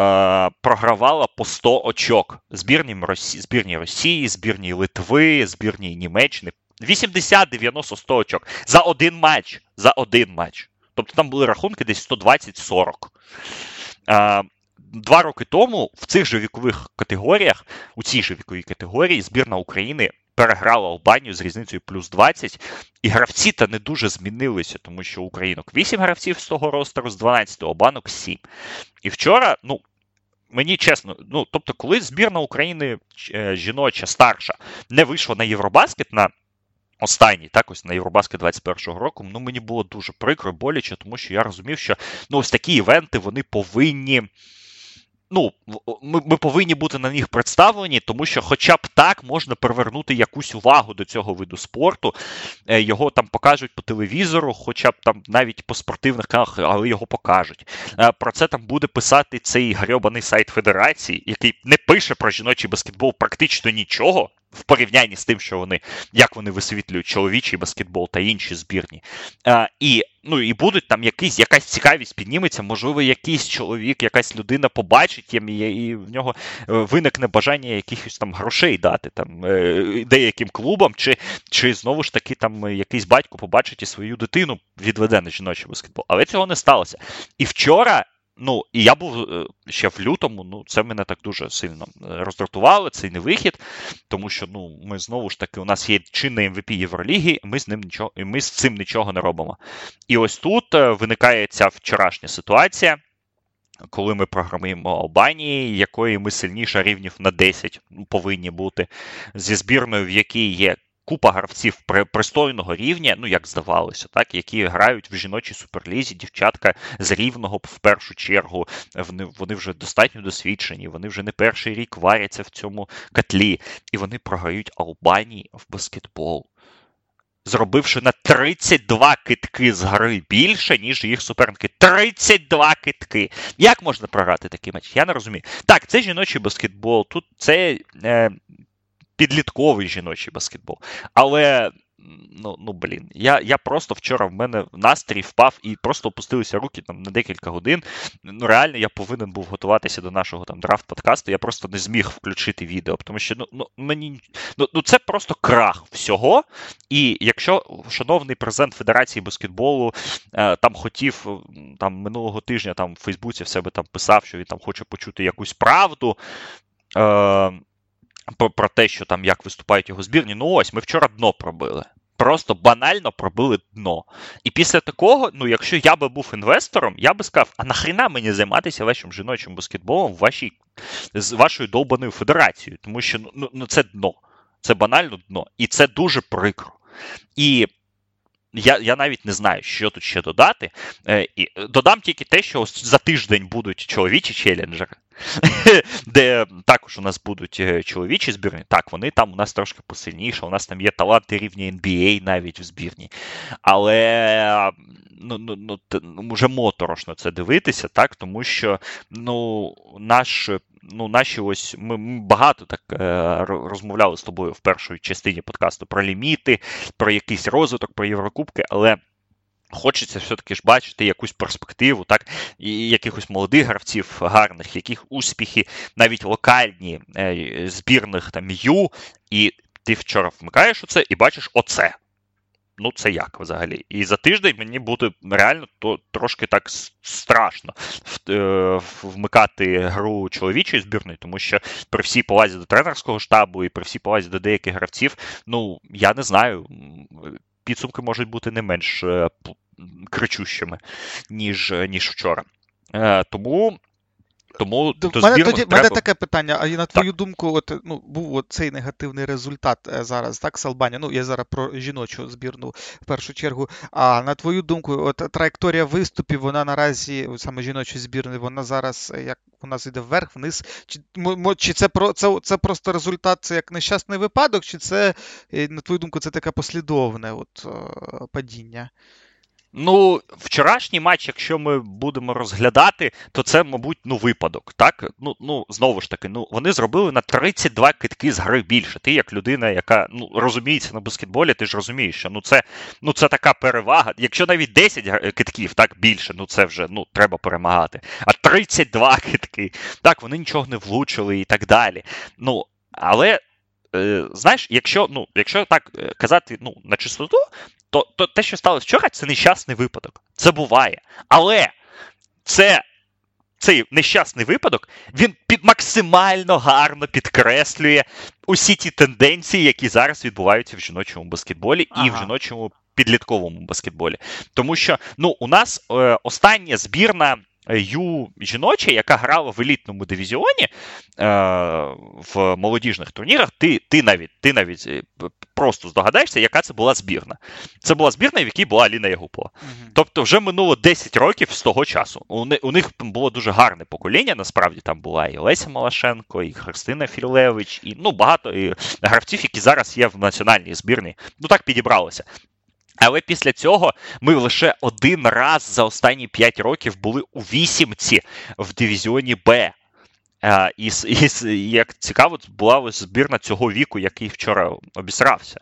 Е, програвала по 100 очок збірні Росії, збірні Росії, збірні Литви, збірні Німеччини. 80, 90, 100 очок за один матч. За один матч. Тобто там були рахунки десь 120-40. Два роки тому в цих же вікових категоріях, у цій же віковій категорії, збірна України переграла Албанію з різницею плюс 20, і гравці та не дуже змінилися, тому що українок 8 гравців з того ростеру, з 12 Албанок 7. І вчора, ну. Мені чесно, ну тобто, коли збірна України е, жіноча старша не вийшла на Євробаскет на Останній так ось на Євробаскет 21-го року, ну мені було дуже прикро, боляче, тому що я розумів, що ну ось такі івенти вони повинні ну, ми ми повинні бути на них представлені, тому що, хоча б так можна привернути якусь увагу до цього виду спорту. Е, його там покажуть по телевізору, хоча б там навіть по спортивних каналах, але його покажуть. Е, про це там буде писати цей грьобаний сайт Федерації, який не пише про жіночий баскетбол практично нічого в порівнянні з тим, що вони як вони висвітлюють чоловічий баскетбол та інші збірні. А, І ну, і будуть там якийсь, якась цікавість підніметься, можливо, якийсь чоловік, якась людина побачить їм, і в нього е, виникне бажання якихось там грошей дати там е, деяким клубам, чи чи знову ж таки там якийсь батько побачить і свою дитину відведе на жіночий баскетбол. Але цього не сталося. І вчора. Ну, і я був е, ще в лютому, ну, це мене так дуже сильно е, роздратувало, цей невихід, тому що ну, ми знову ж таки, у нас є чинний МВП Євроліги, ми з ним нічого, і ми з цим нічого не робимо. І ось тут е, виникає ця вчорашня ситуація. Коли ми програмуємо Албанії, якої ми сильніше рівнів на 10 повинні бути, зі збірною, в якій є купа гравців пристойного рівня, ну як здавалося, так, які грають в жіночій суперлізі, дівчатка з рівного в першу чергу. Вони вони вже достатньо досвідчені, вони вже не перший рік варяться в цьому котлі, і вони програють Албанії в баскетбол. Зробивши на 32 китки з гри більше, ніж їх суперники. 32 китки. Як можна програти такий матч? Я не розумію. Так, це жіночий баскетбол, тут це е, підлітковий жіночий баскетбол. Але. Ну, ну блін, я я просто вчора в мене настрій впав і просто опустилися руки там на декілька годин. Ну, реально, я повинен був готуватися до нашого там драфт-подкасту. Я просто не зміг включити відео, тому що ну, ну мені ну, ну це просто крах всього. І якщо шановний президент Федерації баскетболу е, там хотів там минулого тижня там в Фейсбуці в себе там писав, що він там хоче почути якусь правду. Е, про, про те, що там як виступають його збірні. Ну ось ми вчора дно пробили. Просто банально пробили дно. І після такого, ну якщо я би був інвестором, я би сказав, а нахрена мені займатися вашим жіночим баскетболом в вашій, з вашою довбаною федерацією? Тому що ну, ну, ну це дно. Це банально дно. І це дуже прикро. І я я навіть не знаю, що тут ще додати. Е, і Додам тільки те, що за тиждень будуть чоловічі челенджери, де також у нас будуть е, чоловічі збірні. Так, вони там у нас трошки посильніше, у нас там є таланти рівня NBA навіть в збірні. Але ну, ну, ну, ну вже моторошно це дивитися, так, тому що ну, наш ну, наші ось ми, ми багато так е, розмовляли з тобою в першій частині подкасту про ліміти, про якийсь розвиток, про Єврокубки, але. Хочеться все-таки ж бачити якусь перспективу, так, і якихось молодих гравців гарних, яких успіхи, навіть локальні е, збірних там Ю, і ти вчора вмикаєш оце і бачиш оце ну це як взагалі? І за тиждень мені буде реально то трошки так страшно е, вмикати гру чоловічої збірної, тому що при всій повазі до тренерського штабу і при всій повазі до деяких гравців, ну я не знаю, підсумки можуть бути не менш е, кричущими, ніж ніж вчора. Е, тому тому до мене тоді треба... мене таке питання. А на твою так. думку, от ну був цей негативний результат е, зараз, так, з Албанії. Ну я зараз про жіночу збірну в першу чергу. А на твою думку, от траєкторія виступів, вона наразі саме жіночої збірної, вона зараз е, як у нас йде вверх, вниз. Чи чи це про це, це просто результат, це як нещасний випадок, чи це, е, на твою думку, це таке послідовне от падіння? Ну, вчорашній матч, якщо ми будемо розглядати, то це, мабуть, ну, випадок. Так? Ну, ну знову ж таки, ну вони зробили на 32 китки з гри більше. Ти, як людина, яка ну, розуміється на баскетболі, ти ж розумієш, що ну це ну, це така перевага. Якщо навіть 10 китків так більше, ну це вже ну, треба перемагати. А 32 китки, так, вони нічого не влучили і так далі. Ну, але. Е, знаєш, якщо ну, якщо так е, казати ну, на чистоту, то, то те, що сталося вчора, це нещасний випадок. Це буває. Але це. Цей нещасний випадок він під максимально гарно підкреслює усі ті тенденції, які зараз відбуваються в жіночому баскетболі ага. і в жіночому підлітковому баскетболі. Тому що ну, у нас е, остання збірна Ю жіноча, яка грала в елітному дивізіоні е, в молодіжних турнірах, ти ти навіть ти навіть е, просто здогадаєшся, яка це була збірна. Це була збірна, в якій була Аліна Ягупова. uh Тобто, вже минуло 10 років з того часу. У, у них було дуже гарне покоління. Насправді там була і Леся Малашенко, і Христина Філевич, і ну багато і гравців, які зараз є в національній збірні. Ну так підібралося. Але після цього ми лише один раз за останні 5 років були у вісімці в дивізіоні Б. А, і, і як цікаво, була ось збірна цього віку, який вчора обісрався.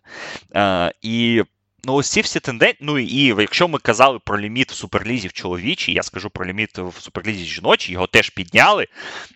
І Ну, ось ці всі тенденції. Ну і якщо ми казали про ліміт в суперлізі в чоловічій, я скажу про ліміт в суперлізі жіночій, його теж підняли.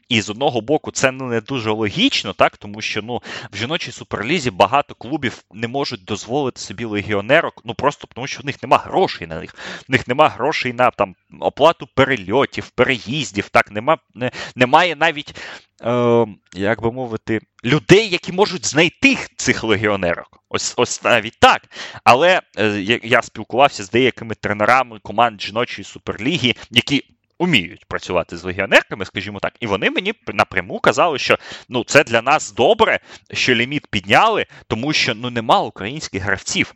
І з одного боку, це не дуже логічно, так тому що ну в жіночій суперлізі багато клубів не можуть дозволити собі легіонерок, ну просто тому, що в них нема грошей на них. В них нема грошей на там оплату перельотів, переїздів. Так, нема, не, немає навіть е, як би мовити, людей, які можуть знайти цих легіонерок. Ось ось навіть так. Але е, я спілкувався з деякими тренерами команд жіночої суперліги, які. Уміють працювати з легіонерками, скажімо так, і вони мені напряму казали, що ну це для нас добре, що ліміт підняли, тому що ну нема українських гравців.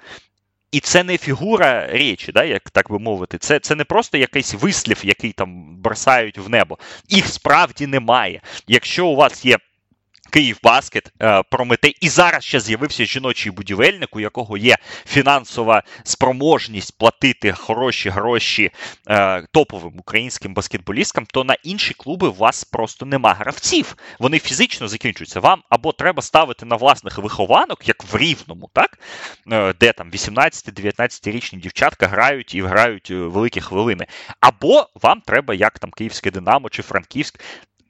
І це не фігура речі, да, як так би мовити. Це це не просто якийсь вислів, який там бросають в небо. Їх справді немає. Якщо у вас є Київбаскет, е, Прометей. І зараз ще з'явився жіночий будівельник, у якого є фінансова спроможність платити хороші гроші е, топовим українським баскетболісткам, то на інші клуби у вас просто нема гравців. Вони фізично закінчуються. Вам або треба ставити на власних вихованок, як в Рівному, так? Е, де там 18-19-річні дівчатка грають і грають великі хвилини. Або вам треба, як там Київське Динамо чи Франківськ,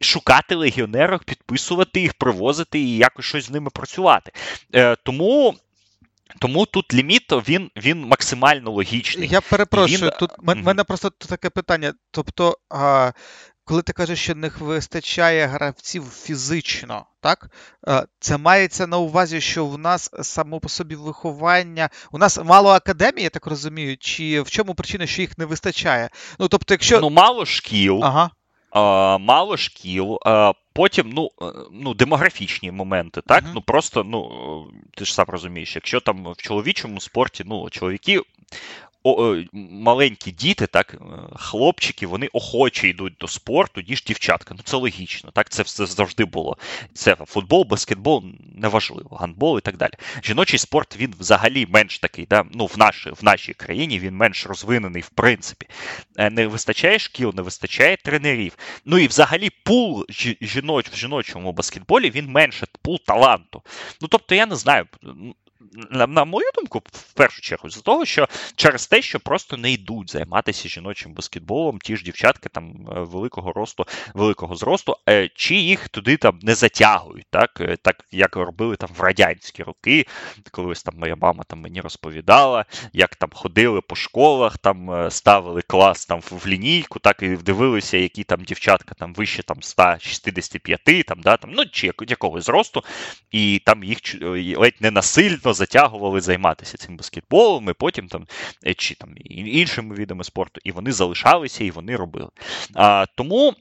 шукати легіонерок, підписувати їх, привозити і якось щось з ними працювати. Е, Тому. Тому тут ліміт він він максимально логічний. Я перепрошую, він... тут в мене просто таке питання. Тобто, а, коли ти кажеш, що них вистачає гравців фізично, так? Це мається на увазі, що в нас само по собі виховання. У нас мало академії, я так розумію, чи в чому причина, що їх не вистачає? Ну, тобто, якщо. Ну, мало шкіл. Ага мало шкіл. Потім, ну е, ну, демографічні моменти, так? Uh-huh. Ну просто, ну ти ж сам розумієш, якщо там в чоловічому спорті, ну, чоловіки о, маленькі діти, так, е, хлопчики, вони охоче йдуть до спорту, ніж дівчатка. Ну це логічно. Так це все завжди було. Це футбол, баскетбол неважливо, гандбол і так далі. Жіночий спорт він взагалі менш такий. да, ну В нашій в нашій країні він менш розвинений, в принципі. Е, не вистачає шкіл, не вистачає тренерів. Ну і взагалі пул жіноч в жіночому баскетболі він менше пул таланту. Ну тобто, я не знаю на, на мою думку, в першу чергу, з того, що через те, що просто не йдуть займатися жіночим баскетболом, ті ж дівчатки там е, великого росту, великого зросту, е, чи їх туди там не затягують, так? Е, так як робили там в радянські роки, колись там моя мама там мені розповідала, як там ходили по школах, там ставили клас там в лінійку, так і дивилися, які там дівчатка там вище там 165, там, да, там, ну чи якогось зросту, і там їх ледь не насильно затягували займатися цим баскетболом, і потім там е, чи там іншими видами спорту, і вони залишалися і вони робили. А, Тому.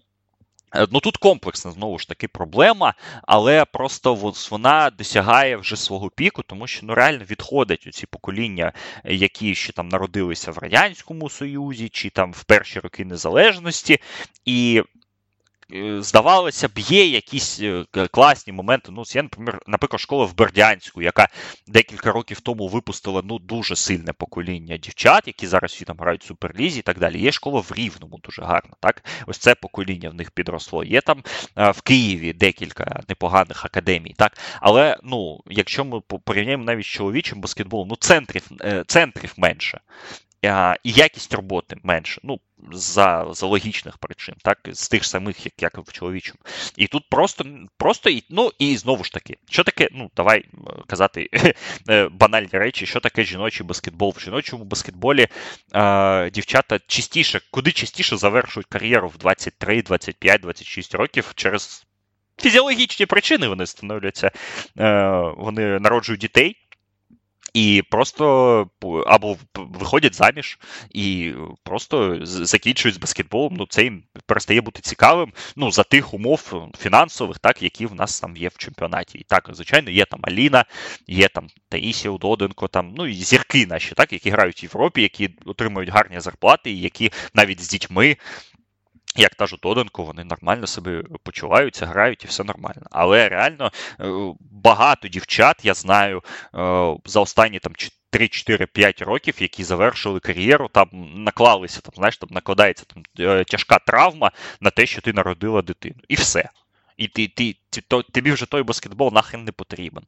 Е, ну тут комплексна знову ж таки проблема, але просто вона досягає вже свого піку, тому що ну реально відходять ці покоління, які ще там народилися в Радянському Союзі, чи там в перші роки незалежності, і здавалося б, є якісь е, класні моменти. Ну, я, наприклад, школа в Бердянську, яка декілька років тому випустила ну, дуже сильне покоління дівчат, які зараз всі там грають в суперлізі і так далі. Є школа в Рівному дуже гарна. так? Ось це покоління в них підросло. Є там в Києві декілька непоганих академій. так? Але ну, якщо ми порівняємо навіть з чоловічим баскетболом, ну центрів, центрів менше і якість роботи менше. Ну, за за логічних причин, так, з тих самих, як як в чоловічому. І тут просто просто ну і знову ж таки, що таке, ну, давай казати е, банальні речі, що таке жіночий баскетбол. В жіночому баскетболі е, дівчата частіше, куди частіше завершують кар'єру в 23, 25, 26 років через фізіологічні причини вони становляться, е, вони народжують дітей. І просто або виходять заміж і просто закінчують з баскетболом. Ну, це їм перестає бути цікавим. Ну, за тих умов фінансових, так, які в нас там є в чемпіонаті. І так, звичайно, є там Аліна, є там Таїсія Удоденко, там, ну і зірки наші, так, які грають в Європі, які отримують гарні зарплати, і які навіть з дітьми як та Жутоденко, вони нормально себе почуваються, грають і все нормально. Але реально е, багато дівчат, я знаю, е, за останні там 3-4-5 років, які завершили кар'єру, там наклалися, там, знаєш, там накладається там, е, тяжка травма на те, що ти народила дитину. І все. І ти, ти, ти, то, тобі вже той баскетбол нахрен не потрібен.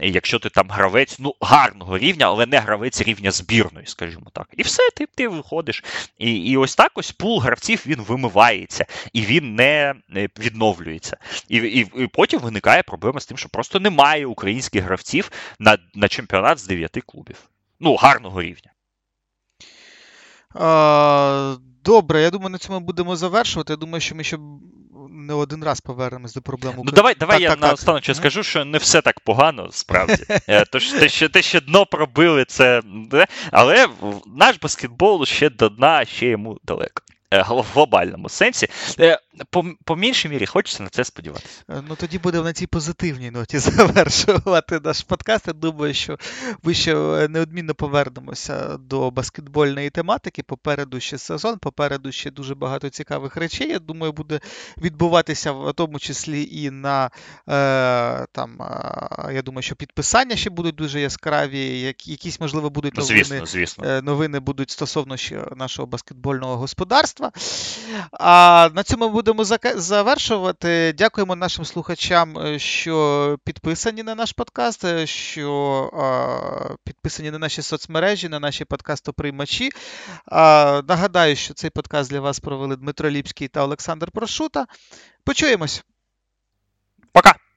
І Якщо ти там гравець ну, гарного рівня, але не гравець рівня збірної, скажімо так. І все, ти ти виходиш. І і ось так ось пул гравців він вимивається, і він не відновлюється. І і, і потім виникає проблема з тим, що просто немає українських гравців на, на чемпіонат з дев'яти клубів. Ну, гарного рівня. А, Добре, я думаю, на цьому будемо завершувати. Я думаю, що ми ще не один раз повернемось до проблем України. Ну давай давай так, я так, наостанок так. скажу, що не все так погано, справді. Е, тож те, що те, що дно пробили, це. Але наш баскетбол ще до дна, ще йому далеко. Е, в глобальному сенсі. Е, по по меншій мірі хочеться на це сподіватися. Е, ну тоді будемо на цій позитивній ноті завершувати наш подкаст. Я думаю, що ми ще неодмінно повернемося до баскетбольної тематики. Попереду ще сезон, попереду ще дуже багато цікавих речей. Я думаю, буде відбуватися в тому числі і на там. Я думаю, що підписання ще будуть дуже яскраві. Якісь, можливо, будуть ну, новини. Звісно, звісно. Новини будуть стосовно ще нашого баскетбольного господарства мистецтва. А на цьому ми будемо завершувати. Дякуємо нашим слухачам, е, що підписані на наш подкаст, е, що а, підписані на наші соцмережі, на наші подкастоприймачі. А, Нагадаю, що цей подкаст для вас провели Дмитро Ліпський та Олександр Прошута. Почуємось. Пока!